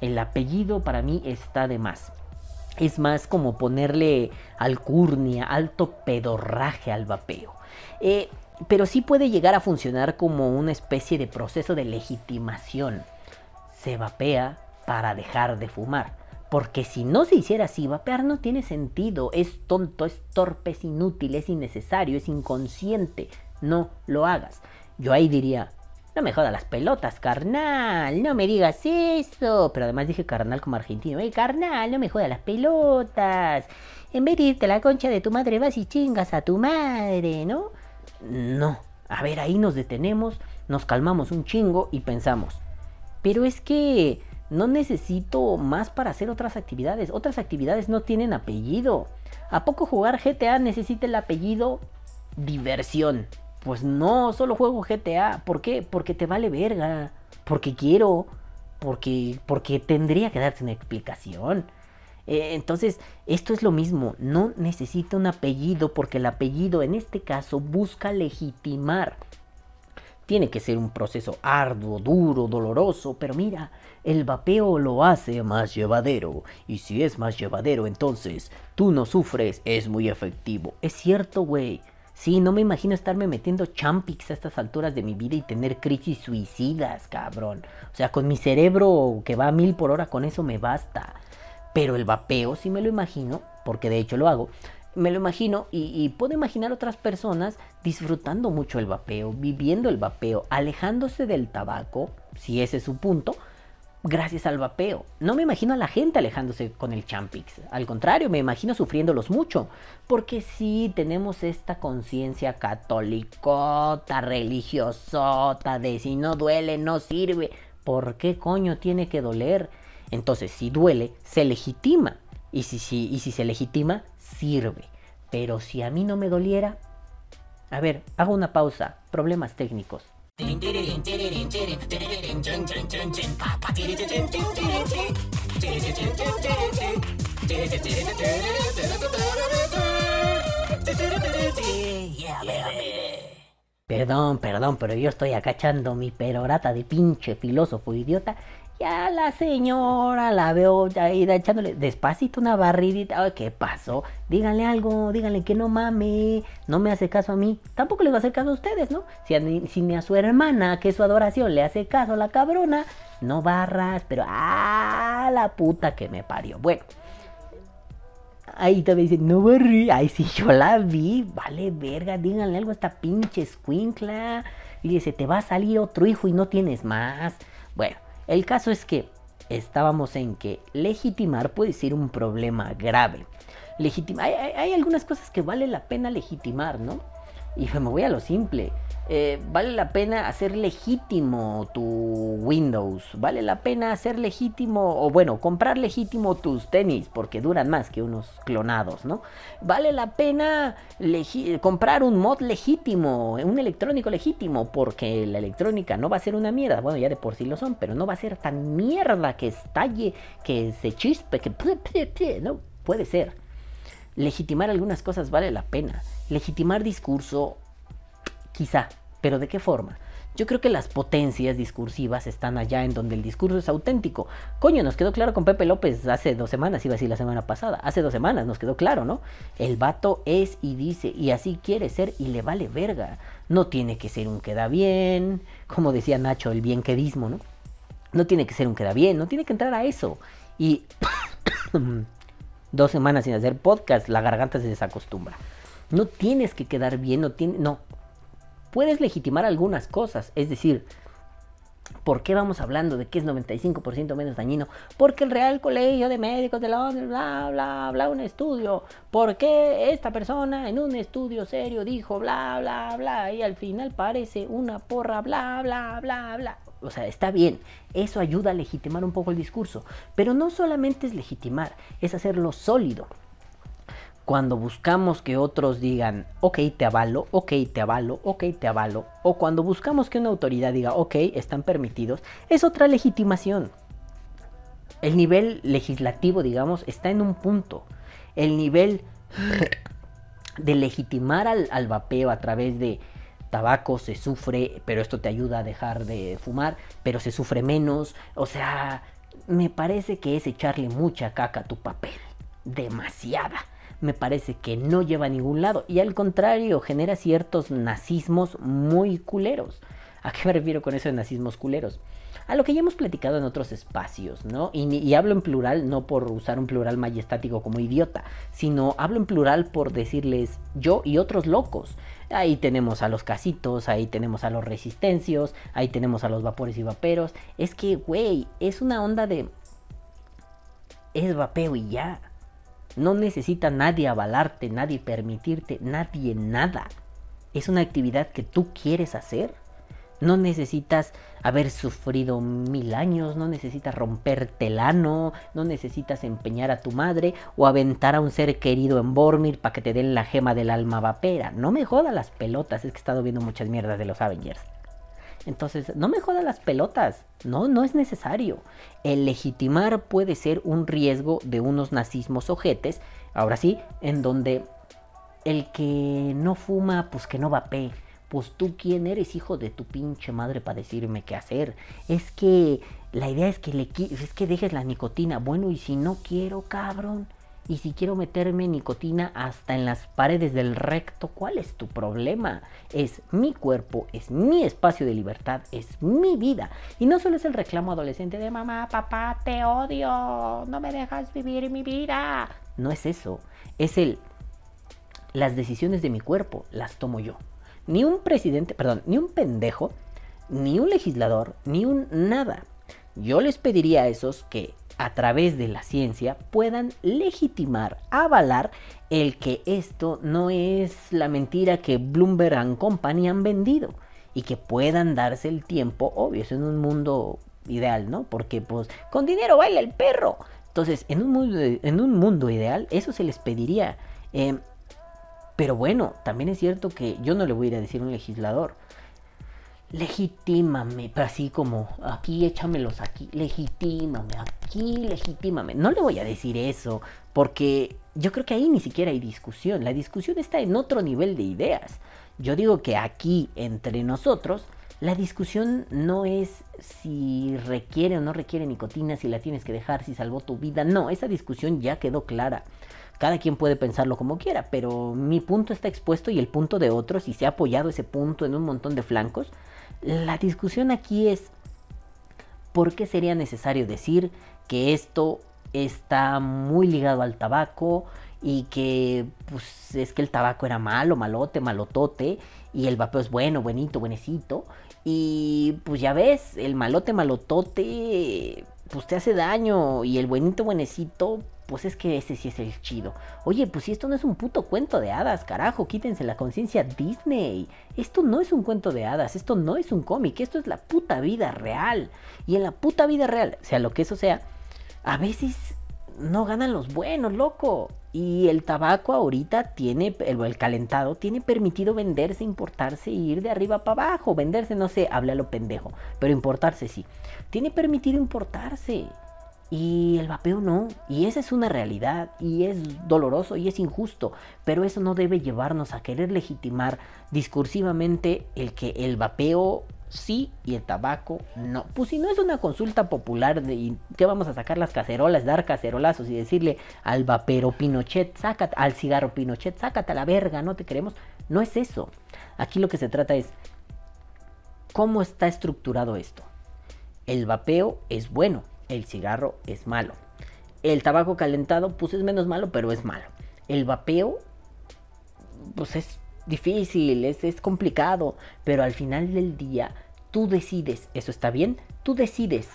el apellido para mí está de más. Es más como ponerle alcurnia, alto pedorraje al vapeo. Eh, pero sí puede llegar a funcionar como una especie de proceso de legitimación. Se vapea para dejar de fumar. Porque si no se hiciera así, vapear no tiene sentido, es tonto, es torpe, es inútil, es innecesario, es inconsciente. No lo hagas. Yo ahí diría, no me jodas las pelotas, carnal, no me digas eso. Pero además dije carnal como argentino, eh, carnal, no me jodas las pelotas. En vez de irte a la concha de tu madre, vas y chingas a tu madre, ¿no? No. A ver, ahí nos detenemos, nos calmamos un chingo y pensamos. Pero es que no necesito más para hacer otras actividades. Otras actividades no tienen apellido. ¿A poco jugar GTA necesita el apellido diversión? Pues no, solo juego GTA. ¿Por qué? Porque te vale verga. Porque quiero. Porque, porque tendría que darte una explicación. Eh, entonces, esto es lo mismo. No necesita un apellido porque el apellido en este caso busca legitimar. Tiene que ser un proceso arduo, duro, doloroso, pero mira, el vapeo lo hace más llevadero. Y si es más llevadero, entonces tú no sufres, es muy efectivo. Es cierto, güey. Sí, no me imagino estarme metiendo champix a estas alturas de mi vida y tener crisis suicidas, cabrón. O sea, con mi cerebro que va a mil por hora, con eso me basta. Pero el vapeo sí me lo imagino, porque de hecho lo hago me lo imagino y, puedo imaginar otras personas disfrutando mucho el vapeo, viviendo el vapeo, alejándose del tabaco, si ese es su punto, gracias al vapeo. No me imagino a la gente alejándose con el champix, al contrario, me imagino sufriéndolos mucho, porque sí tenemos esta conciencia católicota, religiosota, de si no duele, no sirve. ¿Por qué coño tiene que doler? Entonces, si duele, se legitima. Y si, si, y si se legitima, sirve. Pero si a mí no me doliera... A ver, hago una pausa. Problemas técnicos. Perdón, perdón, pero yo estoy acachando mi perorata de pinche filósofo idiota ya la señora la veo ahí echándole despacito una barridita. ¿Qué pasó? Díganle algo, díganle que no mame, no me hace caso a mí. Tampoco le va a hacer caso a ustedes, ¿no? Si, a, ni a su hermana, que es su adoración, le hace caso a la cabrona, no barras, pero ¡ah! La puta que me parió. Bueno. Ahí también dicen, no barrí. Ay, si yo la vi. Vale, verga, díganle algo a esta pinche escuincla. Y dice, te va a salir otro hijo y no tienes más. Bueno, el caso es que estábamos en que legitimar puede ser un problema grave. hay, hay, algunas cosas que vale la pena legitimar, ¿no? Y me voy a lo simple. Eh, vale la pena hacer legítimo tu Windows, vale la pena hacer legítimo, o bueno, comprar legítimo tus tenis, porque duran más que unos clonados, ¿no? Vale la pena comprar un mod legítimo, un electrónico legítimo, porque la electrónica no va a ser una mierda, bueno, ya de por sí lo son, pero no va a ser tan mierda que estalle, que se chispe, que... No, puede ser. Legitimar algunas cosas vale la pena. Legitimar discurso, quizá, pero ¿de qué forma? Yo creo que las potencias discursivas están allá en donde el discurso es auténtico. Coño, nos quedó claro con Pepe López hace dos semanas, iba a la semana pasada. Hace dos semanas nos quedó claro, ¿no? El vato es y dice, y así quiere ser y le vale verga. No tiene que ser un queda bien, como decía Nacho, el bien quedismo, ¿no? No tiene que ser un queda bien, no tiene que entrar a eso. Y dos semanas sin hacer podcast, la garganta se desacostumbra. No tienes que quedar bien, no tiene, no, puedes legitimar algunas cosas. Es decir, ¿por qué vamos hablando de que es 95% menos dañino? Porque el Real Colegio de Médicos de Londres, bla, bla, bla, un estudio. ¿Por qué esta persona en un estudio serio dijo bla, bla, bla? Y al final parece una porra, bla, bla, bla, bla. O sea, está bien, eso ayuda a legitimar un poco el discurso, pero no solamente es legitimar, es hacerlo sólido. Cuando buscamos que otros digan, ok, te avalo, ok, te avalo, ok, te avalo, o cuando buscamos que una autoridad diga, ok, están permitidos, es otra legitimación. El nivel legislativo, digamos, está en un punto. El nivel de legitimar al, al vapeo a través de tabaco se sufre, pero esto te ayuda a dejar de fumar, pero se sufre menos. O sea, me parece que es echarle mucha caca a tu papel. Demasiada. Me parece que no lleva a ningún lado. Y al contrario, genera ciertos nazismos muy culeros. ¿A qué me refiero con eso de nazismos culeros? a lo que ya hemos platicado en otros espacios, ¿no? Y, hablo en plural no por usar un plural majestático como idiota, sino hablo en plural por decirles yo y otros locos. Ahí tenemos a los casitos, ahí tenemos a los resistencios, ahí tenemos a los vapores y vaperos. Es que, güey, es una onda de... Es vapeo y ya. No necesita nadie avalarte, nadie permitirte, nadie nada. Es una actividad que tú quieres hacer no necesitas haber sufrido mil años, no necesitas romperte el ano, no necesitas empeñar a tu madre o aventar a un ser querido en Bormir para que te den la gema del alma vapera. No me joda las pelotas, es que he estado viendo muchas mierdas de los Avengers. Entonces, no me joda las pelotas, no, no es necesario. El legitimar puede ser un riesgo de unos nazismos ojetes, ahora sí, en donde el que no fuma, pues que no vapee pues tú quién eres, hijo de tu pinche madre, para decirme qué hacer. Es que la idea es que le es que dejes la nicotina. Bueno, y si no quiero, cabrón. Y si quiero meterme nicotina hasta en las paredes del recto, ¿cuál es tu problema? Es mi cuerpo, es mi espacio de libertad, es mi vida. Y no solo es el reclamo adolescente de mamá, papá, te odio, no me dejas vivir mi vida. No es eso, es el... Las decisiones de mi cuerpo las tomo yo ni un presidente, perdón, ni un pendejo, ni un legislador, ni un nada. Yo les pediría a esos que a través de la ciencia puedan legitimar, avalar el que esto no es la mentira que Bloomberg and Company han vendido y que puedan darse el tiempo, obvio, es en un mundo ideal, ¿no? Porque pues con dinero baila el perro. Entonces, en un mundo, en un mundo ideal, eso se les pediría. Eh, pero bueno, también es cierto que yo no le voy a ir a decir a un legislador, legitímame, así como aquí échamelos aquí, legitímame, aquí legitímame. No le voy a decir eso, porque yo creo que ahí ni siquiera hay discusión. La discusión está en otro nivel de ideas. Yo digo que aquí, entre nosotros, la discusión no es si requiere o no requiere nicotina, si la tienes que dejar, si salvó tu vida. No, esa discusión ya quedó clara. Cada quien puede pensarlo como quiera, pero mi punto está expuesto y el punto de otros, y se ha apoyado ese punto en un montón de flancos. La discusión aquí es, ¿por qué sería necesario decir que esto está muy ligado al tabaco y que pues es que el tabaco era malo, malote, malotote y el vapeo es bueno, buenito, buenecito y pues ya ves, el malote, malotote pues te hace daño y el buenito, buenecito pues es que ese sí es el chido. Oye, pues si esto no es un puto cuento de hadas, carajo, quítense la conciencia Disney. Esto no es un cuento de hadas, esto no es un cómic, esto es la puta vida real. Y en la puta vida real, sea lo que eso sea, a veces no ganan los buenos, loco. Y el tabaco ahorita tiene, el, el calentado, tiene permitido venderse, importarse y ir de arriba para abajo. Venderse, no sé, habla lo pendejo, pero importarse sí. Tiene permitido importarse. Y el vapeo no. Y esa es una realidad. Y es doloroso y es injusto. Pero eso no debe llevarnos a querer legitimar discursivamente el que el vapeo sí y el tabaco no. Pues si no es una consulta popular de que vamos a sacar las cacerolas, dar cacerolazos y decirle al vapero Pinochet, sácate, al cigarro Pinochet, sácate a la verga, no te queremos. No es eso. Aquí lo que se trata es cómo está estructurado esto. El vapeo es bueno, el cigarro es malo. El tabaco calentado, pues es menos malo, pero es malo. El vapeo, pues es difícil, es, es complicado, pero al final del día tú decides, eso está bien, tú decides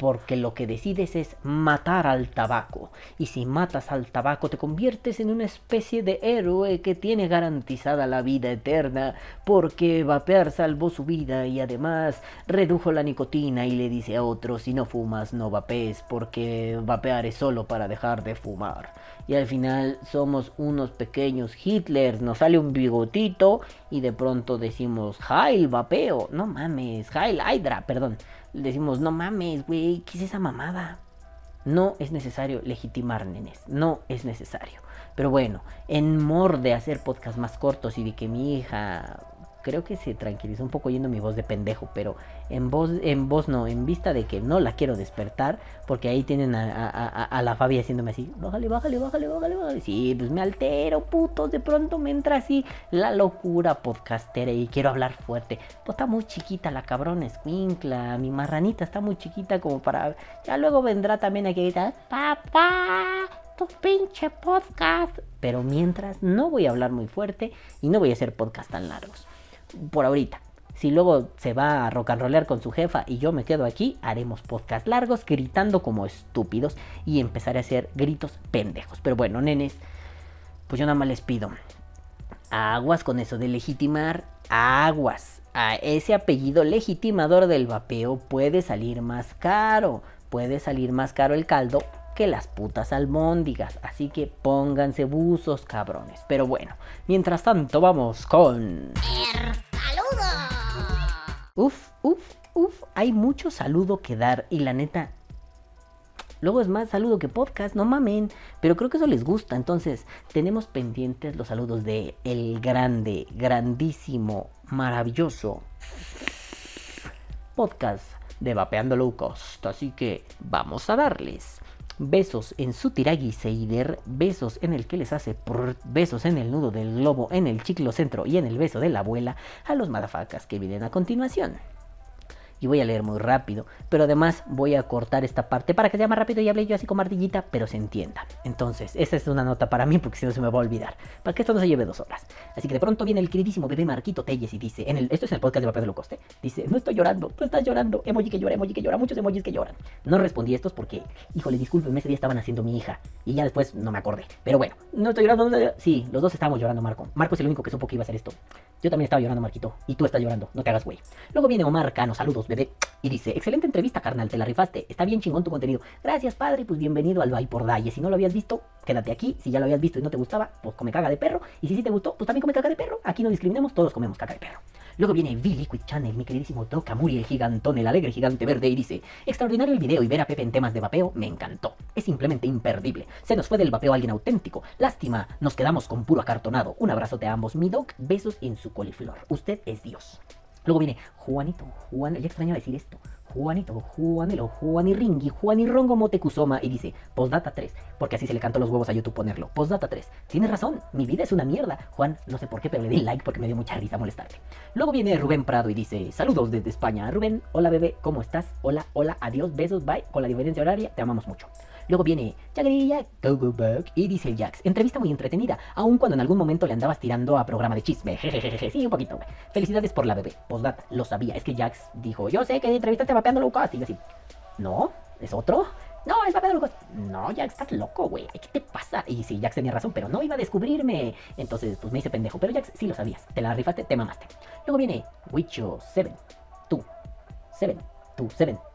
porque lo que decides es matar al tabaco. Y si matas al tabaco te conviertes en una especie de héroe que tiene garantizada la vida eterna, porque vapear salvó su vida y además redujo la nicotina y le dice a otros si no fumas no vapees, porque vapear es solo para dejar de fumar. Y al final somos unos pequeños Hitlers, nos sale un bigotito y de pronto decimos Heil vapeo, no mames, Heil Hydra, perdón decimos, no mames, güey, ¿qué es esa mamada? No es necesario legitimar nenes, no es necesario. Pero bueno, en mor de hacer podcast más cortos y de que mi hija creo que se tranquilizó un poco yendo mi voz de pendejo, pero en voz, en voz no, en vista de que no la quiero despertar, porque ahí tienen a, la Fabi haciéndome así, bájale, bájale, bájale, bájale, bájale. Sí, pues me altero, putos, de pronto me entra así la locura podcastera y quiero hablar fuerte. Pues está muy chiquita la cabrona escuincla, mi marranita está muy chiquita como para... Ya luego vendrá también aquí gritar, papá, tu pinche podcast. Pero mientras no voy a hablar muy fuerte y no voy a hacer podcast tan largos por ahorita. Si luego se va a rock and rollear con su jefa y yo me quedo aquí, haremos podcast largos gritando como estúpidos y empezaré a hacer gritos pendejos. Pero bueno, nenes, pues yo nada más les pido aguas con eso de legitimar, aguas. A ese apellido legitimador del vapeo puede salir más caro, puede salir más caro el caldo que las putas albóndigas. Así que pónganse buzos, cabrones. Pero bueno, mientras tanto vamos con... El saludo. Uf, uf, uf. Hay mucho saludo que dar y la neta... Luego es más saludo que podcast, no mamen. Pero creo que eso les gusta. Entonces, tenemos pendientes los saludos de el grande, grandísimo, maravilloso podcast de Vapeando Low Cost. Así que vamos a darles besos en su tiragui seider, besos en el que les hace besos en el nudo del globo, en el chiclo centro y en el beso de la abuela a los madafacas que vienen a continuación y voy a leer muy rápido. Pero además voy a cortar esta parte para que sea más rápido y hable yo así como ardillita, pero se entienda. Entonces, esta es una nota para mí porque si no se me va a olvidar. Para que esto no se lleve dos horas. Así que de pronto viene el queridísimo bebé Marquito Telles y dice, en el, esto es el podcast de Papel de lo Coste, dice, no estoy llorando, tú estás llorando, emoji que llora, emoji que llora, muchos emojis que lloran. No respondí estos porque, híjole, disculpen, ese día estaban haciendo mi hija y ya después no me acordé. Pero bueno, no estoy llorando, sí, los dos estábamos llorando, Marco. Marco es el único que supo que iba a hacer esto. Yo también estaba llorando, Marquito, y tú estás llorando, no te hagas güey. Luego viene Omar Cano, saludos, bebé, y dice, excelente entrevista, carnal, te la rifaste. Está bien chingón tu contenido. Gracias, padre, pues bienvenido al Bay por Dalle. Si no lo habías visto, quédate aquí. Si ya lo habías visto y no te gustaba, pues come caga de perro. Y si sí te gustó, pues también come caga de perro. Aquí no discriminemos, todos comemos caga de perro. Luego viene Quick Channel, mi queridísimo Doc Amuri, el gigantón, el alegre gigante verde, y dice: Extraordinario el video y ver a Pepe en temas de vapeo me encantó. Es simplemente imperdible. Se nos fue del vapeo alguien auténtico. Lástima, nos quedamos con puro acartonado. Un abrazote a ambos. Mi Doc, besos en su coliflor. Usted es Dios. Luego viene Juanito, Juan, ya extraño decir esto. Juanito, Juanelo, Juaniringi, Juanirongo Motecuzoma y dice, Postdata 3, porque así se le cantó los huevos a YouTube ponerlo. Postdata 3, tienes razón, mi vida es una mierda. Juan, no sé por qué, pero le di like porque me dio mucha risa molestarte. Luego viene Rubén Prado y dice, saludos desde España. Rubén, hola bebé, ¿cómo estás? Hola, hola, adiós, besos, bye. Con la diferencia horaria, te amamos mucho. Luego viene Jagrilla, Go Go Back y dice Jax, entrevista muy entretenida, aun cuando en algún momento le andabas tirando a programa de chisme. Sí, un poquito, güey. Felicidades por la bebé. Postdata, lo sabía. Es que Jax dijo, yo sé que entrevistaste vapeando low. Y yo así, no, ¿es otro? No, es vapeando low cost. No, Jax, estás loco, güey. ¿Qué te pasa? Y sí, Jax tenía razón, pero no iba a descubrirme. Entonces, pues me hice pendejo. Pero Jax, sí lo sabías. Te la rifaste, te mamaste. Luego viene Wicho 7, tú, 7, tú, 7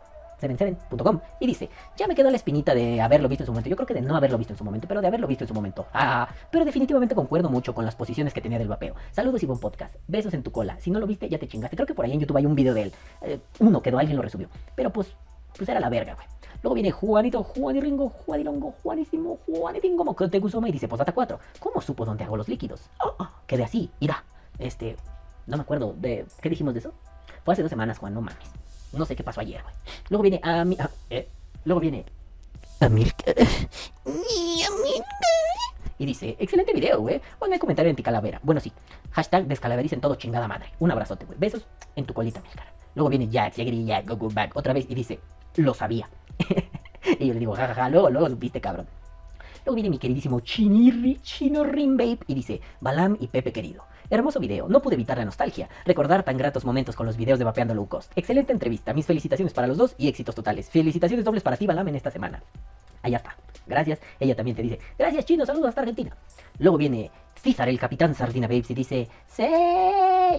77.com y dice, ya me quedó la espinita de haberlo visto en su momento. Yo creo que de no haberlo visto en su momento, pero de haberlo visto en su momento. Ah, pero definitivamente concuerdo mucho con las posiciones que tenía del vapeo. Saludos y buen podcast. Besos en tu cola. Si no lo viste, ya te chingaste. Creo que por ahí en YouTube hay un video de él. Eh, uno quedó, alguien lo resubió. Pero pues, pues era la verga, güey. Luego viene Juanito, Juaniringo, Juanilongo, Juanísimo, Juanitingo, Mocotecusoma y dice, posdata 4. ¿Cómo supo dónde hago los líquidos? Oh, oh, quedé así, irá. Este, no me acuerdo de... ¿Qué dijimos de eso? Fue hace dos semanas, Juan, no mames. No sé qué pasó ayer, güey. Luego viene a mi. eh, luego viene. Amirka. Y dice, excelente video, güey. Hay comentario en ti calavera. Bueno, sí. Hashtag descalavericen todo chingada madre. Un abrazote, güey. Besos en tu colita, Milcar. Luego viene Jax, Yagri, Jack, go, go back. Otra vez y dice, lo sabía. y yo le digo, jajaja, luego, luego supiste, cabrón. Luego viene mi queridísimo Chinirri, Chino Babe y dice, Balam y Pepe querido. Hermoso video, no pude evitar la nostalgia. Recordar tan gratos momentos con los videos de Vapeando Low Cost. Excelente entrevista, mis felicitaciones para los dos y éxitos totales. Felicitaciones dobles para ti, Balam, en esta semana. Allá está. Gracias. Ella también te dice, gracias chino, saludos hasta Argentina. Luego viene César, el capitán Sardina Babes, y dice, sí,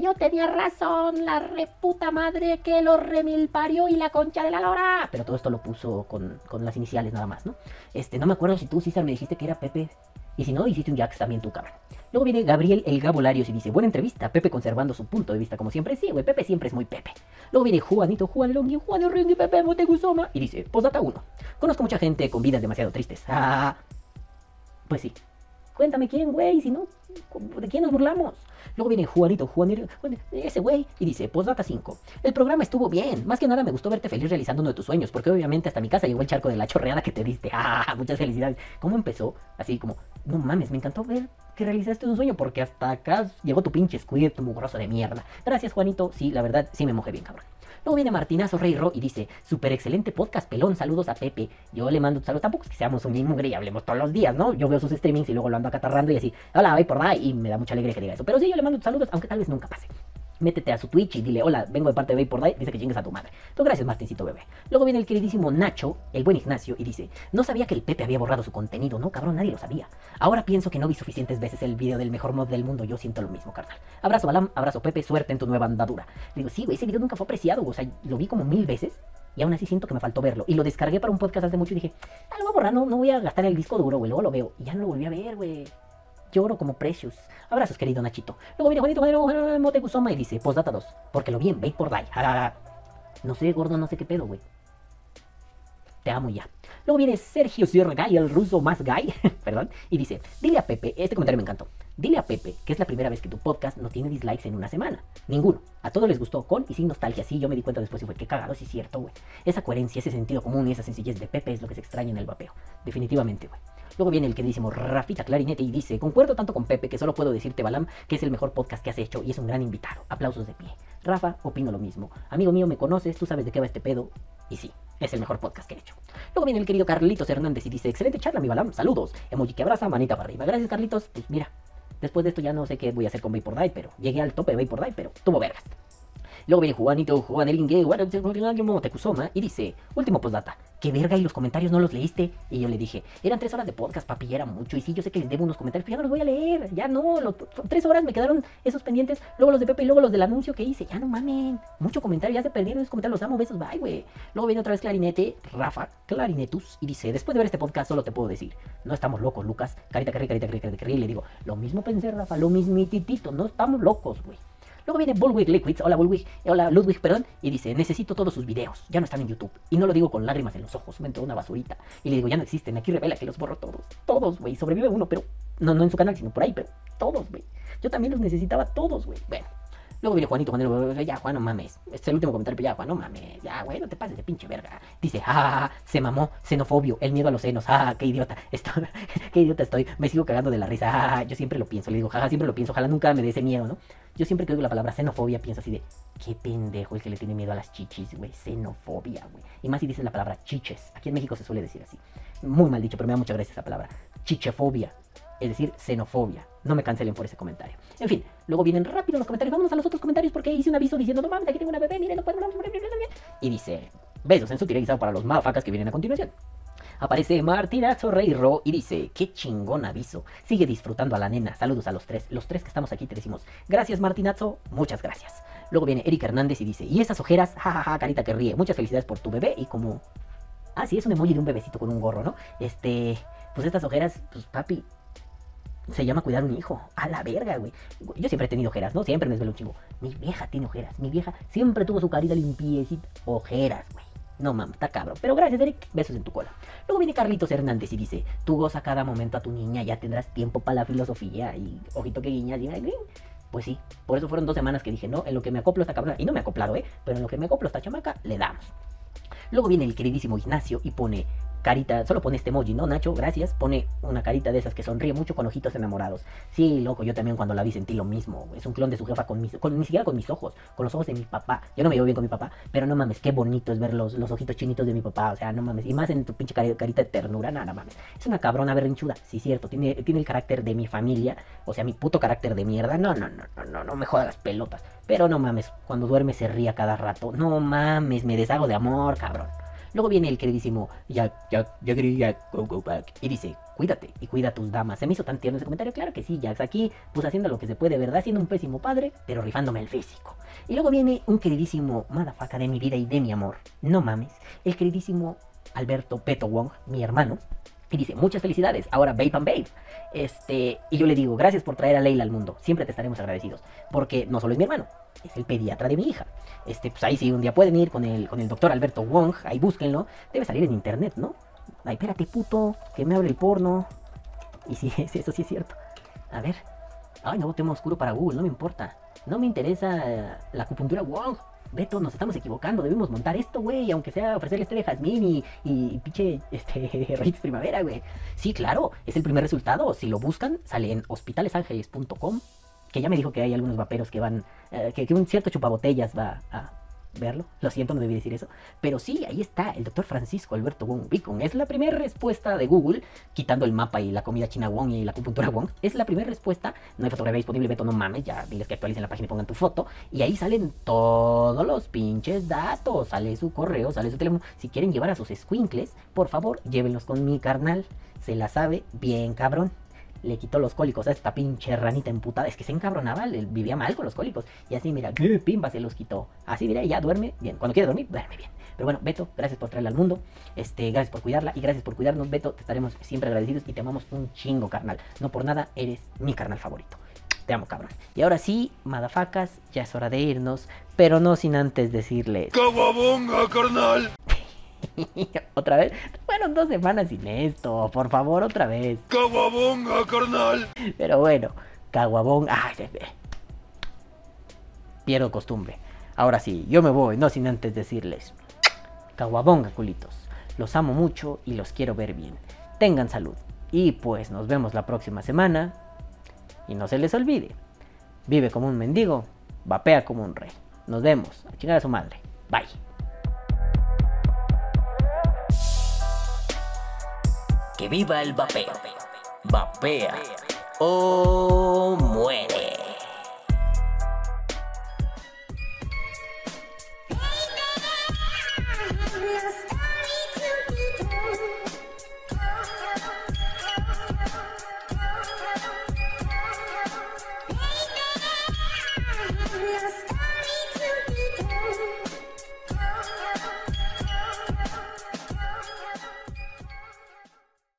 yo tenía razón, la reputa madre que lo remil parió y la concha de la lora. Pero todo esto lo puso con, con las iniciales nada más, ¿no? Este, no me acuerdo si tú, César, me dijiste que era Pepe y si no, hiciste un Jax también tú, cabrón. Luego viene Gabriel el Gabolarios y dice, buena entrevista, Pepe conservando su punto de vista como siempre. Sí, güey, Pepe siempre es muy Pepe. Luego viene Juanito, Juan Longhi, Juan y Pepe Moteguzoma y dice, postdata 1. Conozco mucha gente con vidas demasiado tristes. Ah, pues sí. Cuéntame quién, güey, si no, ¿de quién nos burlamos? Luego viene Juanito, Juanito, ese güey, y dice, postdata 5. El programa estuvo bien. Más que nada me gustó verte feliz realizando uno de tus sueños, porque obviamente hasta mi casa llegó el charco de la chorreada que te diste. ¡Ah! Muchas felicidades. ¿Cómo empezó? Así como, no mames, me encantó ver que realizaste un sueño, porque hasta acá llegó tu pinche squid, tu mugroso de mierda. Gracias, Juanito. Sí, la verdad, sí me mojé bien, cabrón. Luego viene Martinazo Rey y dice, súper excelente podcast, pelón, saludos a Pepe. Yo le mando un saludo, tampoco es que seamos un mugre y hablemos todos los días, ¿no? Yo veo sus streamings y luego lo ando acatarrando y así, hola, voy por ahí, y me da mucha alegría que diga eso. Pero sí, yo le mando saludos, aunque tal vez nunca pase métete a su Twitch y dile, hola, vengo de parte de Vapor Day, dice que chingues a tu madre. Entonces, gracias, Martincito bebé. Luego viene el queridísimo Nacho, el buen Ignacio, y dice, no sabía que el Pepe había borrado su contenido, no, cabrón, nadie lo sabía. Ahora pienso que no vi suficientes veces el video del mejor mod del mundo, yo siento lo mismo, carnal. Abrazo, Balam, abrazo, Pepe, suerte en tu nueva andadura. digo, sí, güey, ese video nunca fue apreciado, o sea, lo vi como mil veces. Y aún así siento que me faltó verlo. Y lo descargué para un podcast hace mucho y dije, ah, lo voy a borrar, no, no voy a gastar el disco duro, güey. Luego lo veo. Y ya no lo volví a ver, güey lloro como Precious. Abrazos, querido Nachito. Luego viene Juanito Juanito Motegusoma y dice, postdata 2, porque lo vi en por Die. No sé, gordo, no sé qué pedo, güey. Te amo ya. Luego viene Sergio Guy, el ruso más gay, perdón, y dice, dile a Pepe, este comentario me encantó, dile a Pepe que es la primera vez que tu podcast no tiene dislikes en una semana. Ninguno. A todos les gustó, con y sin nostalgia, sí, yo me di cuenta después y fue que cagado, sí es cierto, güey. Esa coherencia, ese sentido común y esa sencillez de Pepe es lo que se extraña en el vapeo. Definitivamente, güey. Luego viene el que Rafita Clarinete y dice, concuerdo tanto con Pepe que solo puedo decirte, Balam, que es el mejor podcast que has hecho y es un gran invitado. Aplausos de pie. Rafa, opino lo mismo. Amigo mío, me conoces, tú sabes de qué va este pedo. Y sí, es el mejor podcast que he hecho. Luego viene el querido Carlitos Hernández y dice, excelente charla, mi Balam, saludos. Emoji que abraza, manita para arriba. Gracias, Carlitos. Pues mira, después de esto ya no sé qué voy a hacer con Vapor Die, pero llegué al tope de Vapor Die, pero tuvo vergas. Luego viene Juanito, Juan el Ingue, Tekusoma, y dice, último postdata, ¿qué verga y los comentarios no los leíste? Y yo le dije, eran tres horas de podcast, papi, era mucho, y sí, yo sé que les debo unos comentarios, pero ya no los voy a leer, ya no, tres horas me quedaron esos pendientes, luego los de Pepe y luego los del anuncio que hice, ya no mamen, mucho comentario, ya se perdieron esos comentarios, los amo, besos, bye, güey. Luego viene otra vez Clarinete, Rafa, Clarinetus, y dice, después de ver este podcast solo te puedo decir, no estamos locos, Lucas, carita, carita, carita, carita, carita, y le digo, lo mismo pensé, Rafa, lo mismititito, no estamos locos, güey. Luego viene Bullwig Liquids, hola Bullwig, hola Ludwig, perdón, y dice, necesito todos sus videos, ya no están en YouTube. Y no lo digo con lágrimas en los ojos, me entró una basurita. Y le digo, ya no existen, aquí revela que los borro todos, todos, güey. Sobrevive uno, pero no, no en su canal, sino por ahí, pero todos, güey. Yo también los necesitaba todos, güey. Bueno. Luego viene Juanito, ya Juan, no mames. Este es el último comentario, pero ya Juan, no mames. Ya, güey, no te pases de pinche verga. Dice, ah, se mamó, xenofobio, el miedo a los senos. Ah, qué idiota. Estoy, qué idiota estoy. Me sigo cagando de la risa. Yo siempre lo pienso. Le digo, jaja, siempre lo pienso. Ojalá nunca me dé ese miedo, ¿no? Yo siempre que oigo la palabra xenofobia pienso así de, qué pendejo el que le tiene miedo a las chichis, güey. Xenofobia, güey. Y más si dices la palabra chiches. Aquí en México se suele decir así. Muy mal dicho, pero me da mucha gracia esa palabra. Chichefobia es decir, xenofobia. No me cancelen por ese comentario. En fin, luego vienen rápido los comentarios. Vámonos a los otros comentarios porque hice un aviso diciendo, no mames, aquí tengo una bebé, miren, no puedo, Y dice, besos en su guisado para los mafacas que vienen a continuación. Aparece Martinazo Ro y dice, qué chingón aviso. Sigue disfrutando a la nena. Saludos a los tres. Los tres que estamos aquí te decimos, gracias Martinazo, muchas gracias. Luego viene Eric Hernández y dice, y esas ojeras, jajaja, carita que ríe. Muchas felicidades por tu bebé y como... Ah, sí, es un emoji de un bebecito con un gorro, ¿no? Este, pues estas ojeras, pues papi, se llama cuidar un hijo. A la verga, güey. Yo siempre he tenido ojeras, ¿no? Siempre me desvelo un chingo. Mi vieja tiene ojeras. Mi vieja siempre tuvo su carita limpiecita. Ojeras, güey. No mames, está cabrón. Pero gracias, Eric. Besos en tu cola. Luego viene Carlitos Hernández y dice: Tú goza cada momento a tu niña, ya tendrás tiempo para la filosofía. Y ojito que guiñas, y Pues sí, por eso fueron dos semanas que dije: No, en lo que me acoplo esta cabrona. Y no me he acoplado, ¿eh? Pero en lo que me acoplo esta chamaca, le damos. Luego viene el queridísimo Ignacio y pone: carita, solo pone este emoji, ¿no, Nacho? Gracias. Pone una carita de esas que sonríe mucho con ojitos enamorados. Sí, loco, yo también cuando la vi sentí lo mismo. Es un clon de su jefa con mis, con, ni siquiera con mis ojos, con los ojos de mi papá. Yo no me llevo bien con mi papá, pero no mames, qué bonito es ver los, los ojitos chinitos de mi papá. O sea, no mames. Y más en tu pinche carita de ternura, nada mames. Es una cabrona berrinchuda, sí, cierto. Tiene, tiene el carácter de mi familia, o sea, mi puto carácter de mierda. No, no, no, no, no, no me jodas las pelotas. Pero no mames, cuando duerme se ría cada rato. No mames, me deshago de amor, cabrón. Luego viene el queridísimo Jack, Jack, Jack, Jack, go, go back. Y dice, cuídate y cuida a tus damas. Se me hizo tan tierno ese comentario. Claro que sí, Jax. Aquí, pues haciendo lo que se puede, ¿verdad? Siendo un pésimo padre, pero rifándome el físico. Y luego viene un queridísimo madafaca de mi vida y de mi amor. No mames. El queridísimo Alberto Peto Wong, mi hermano. Y dice, muchas felicidades, ahora Babe and Babe. Este, y yo le digo, gracias por traer a Leila al mundo. Siempre te estaremos agradecidos. Porque no solo es mi hermano, es el pediatra de mi hija. Este, pues ahí sí, un día pueden ir con el, con el doctor Alberto Wong, ahí búsquenlo. Debe salir en internet, ¿no? Ay, espérate, puto, que me hable el porno. Y sí, eso sí es cierto. A ver. Ay, no, tema oscuro para Google, no me importa. No me interesa la acupuntura Wong. Beto, nos estamos equivocando, debemos montar esto, güey, aunque sea ofrecerle este de jazmín y, y, pinche este, raíz primavera, güey. Sí, claro, es el primer resultado. Si lo buscan, sale en hospitalesangeles.com, que ya me dijo que hay algunos vaperos que van, eh, que, que, un cierto chupabotellas va a verlo. Lo siento, no debí decir eso. Pero sí, ahí está, el doctor Francisco Alberto Wong Beacon. Es la primera respuesta de Google, quitando el mapa y la comida china Wong y la acupuntura Wong. Es la primera respuesta. No hay fotografía disponible, Beto, no mames. Ya diles que actualicen la página y pongan tu foto. Y ahí salen todos los pinches datos. Sale su correo, sale su teléfono. Si quieren llevar a sus squinkles, por favor, llévenlos con mi carnal. Se la sabe bien cabrón le quitó los cólicos a esta pinche ranita emputada. Es que se encabronaba, vivía mal con los cólicos. Y así, mira, pimba, se los quitó. Así, mira, ya duerme bien. Cuando quiere dormir, duerme bien. Pero bueno, Beto, gracias por traerla al mundo. Este, gracias por cuidarla y gracias por cuidarnos, Beto. Te estaremos siempre agradecidos y te amamos un chingo, carnal. No por nada, eres mi carnal favorito. Te amo, cabrón. Y ahora sí, madafacas, ya es hora de irnos, pero no sin antes decirles. ¡Cababonga, carnal! otra vez. Fueron dos semanas sin esto. Por favor, otra vez. ¡Caguabonga, carnal! Pero bueno, caguabonga. Ay, Pierdo costumbre. Ahora sí, yo me voy, no sin antes decirles. Caguabonga, culitos. Los amo mucho y los quiero ver bien. Tengan salud. Y pues nos vemos la próxima semana. Y no se les olvide. Vive como un mendigo, vapea como un rey. Nos vemos. A chingar a su madre. Bye. Que viva el vapeo. Vapea o muere.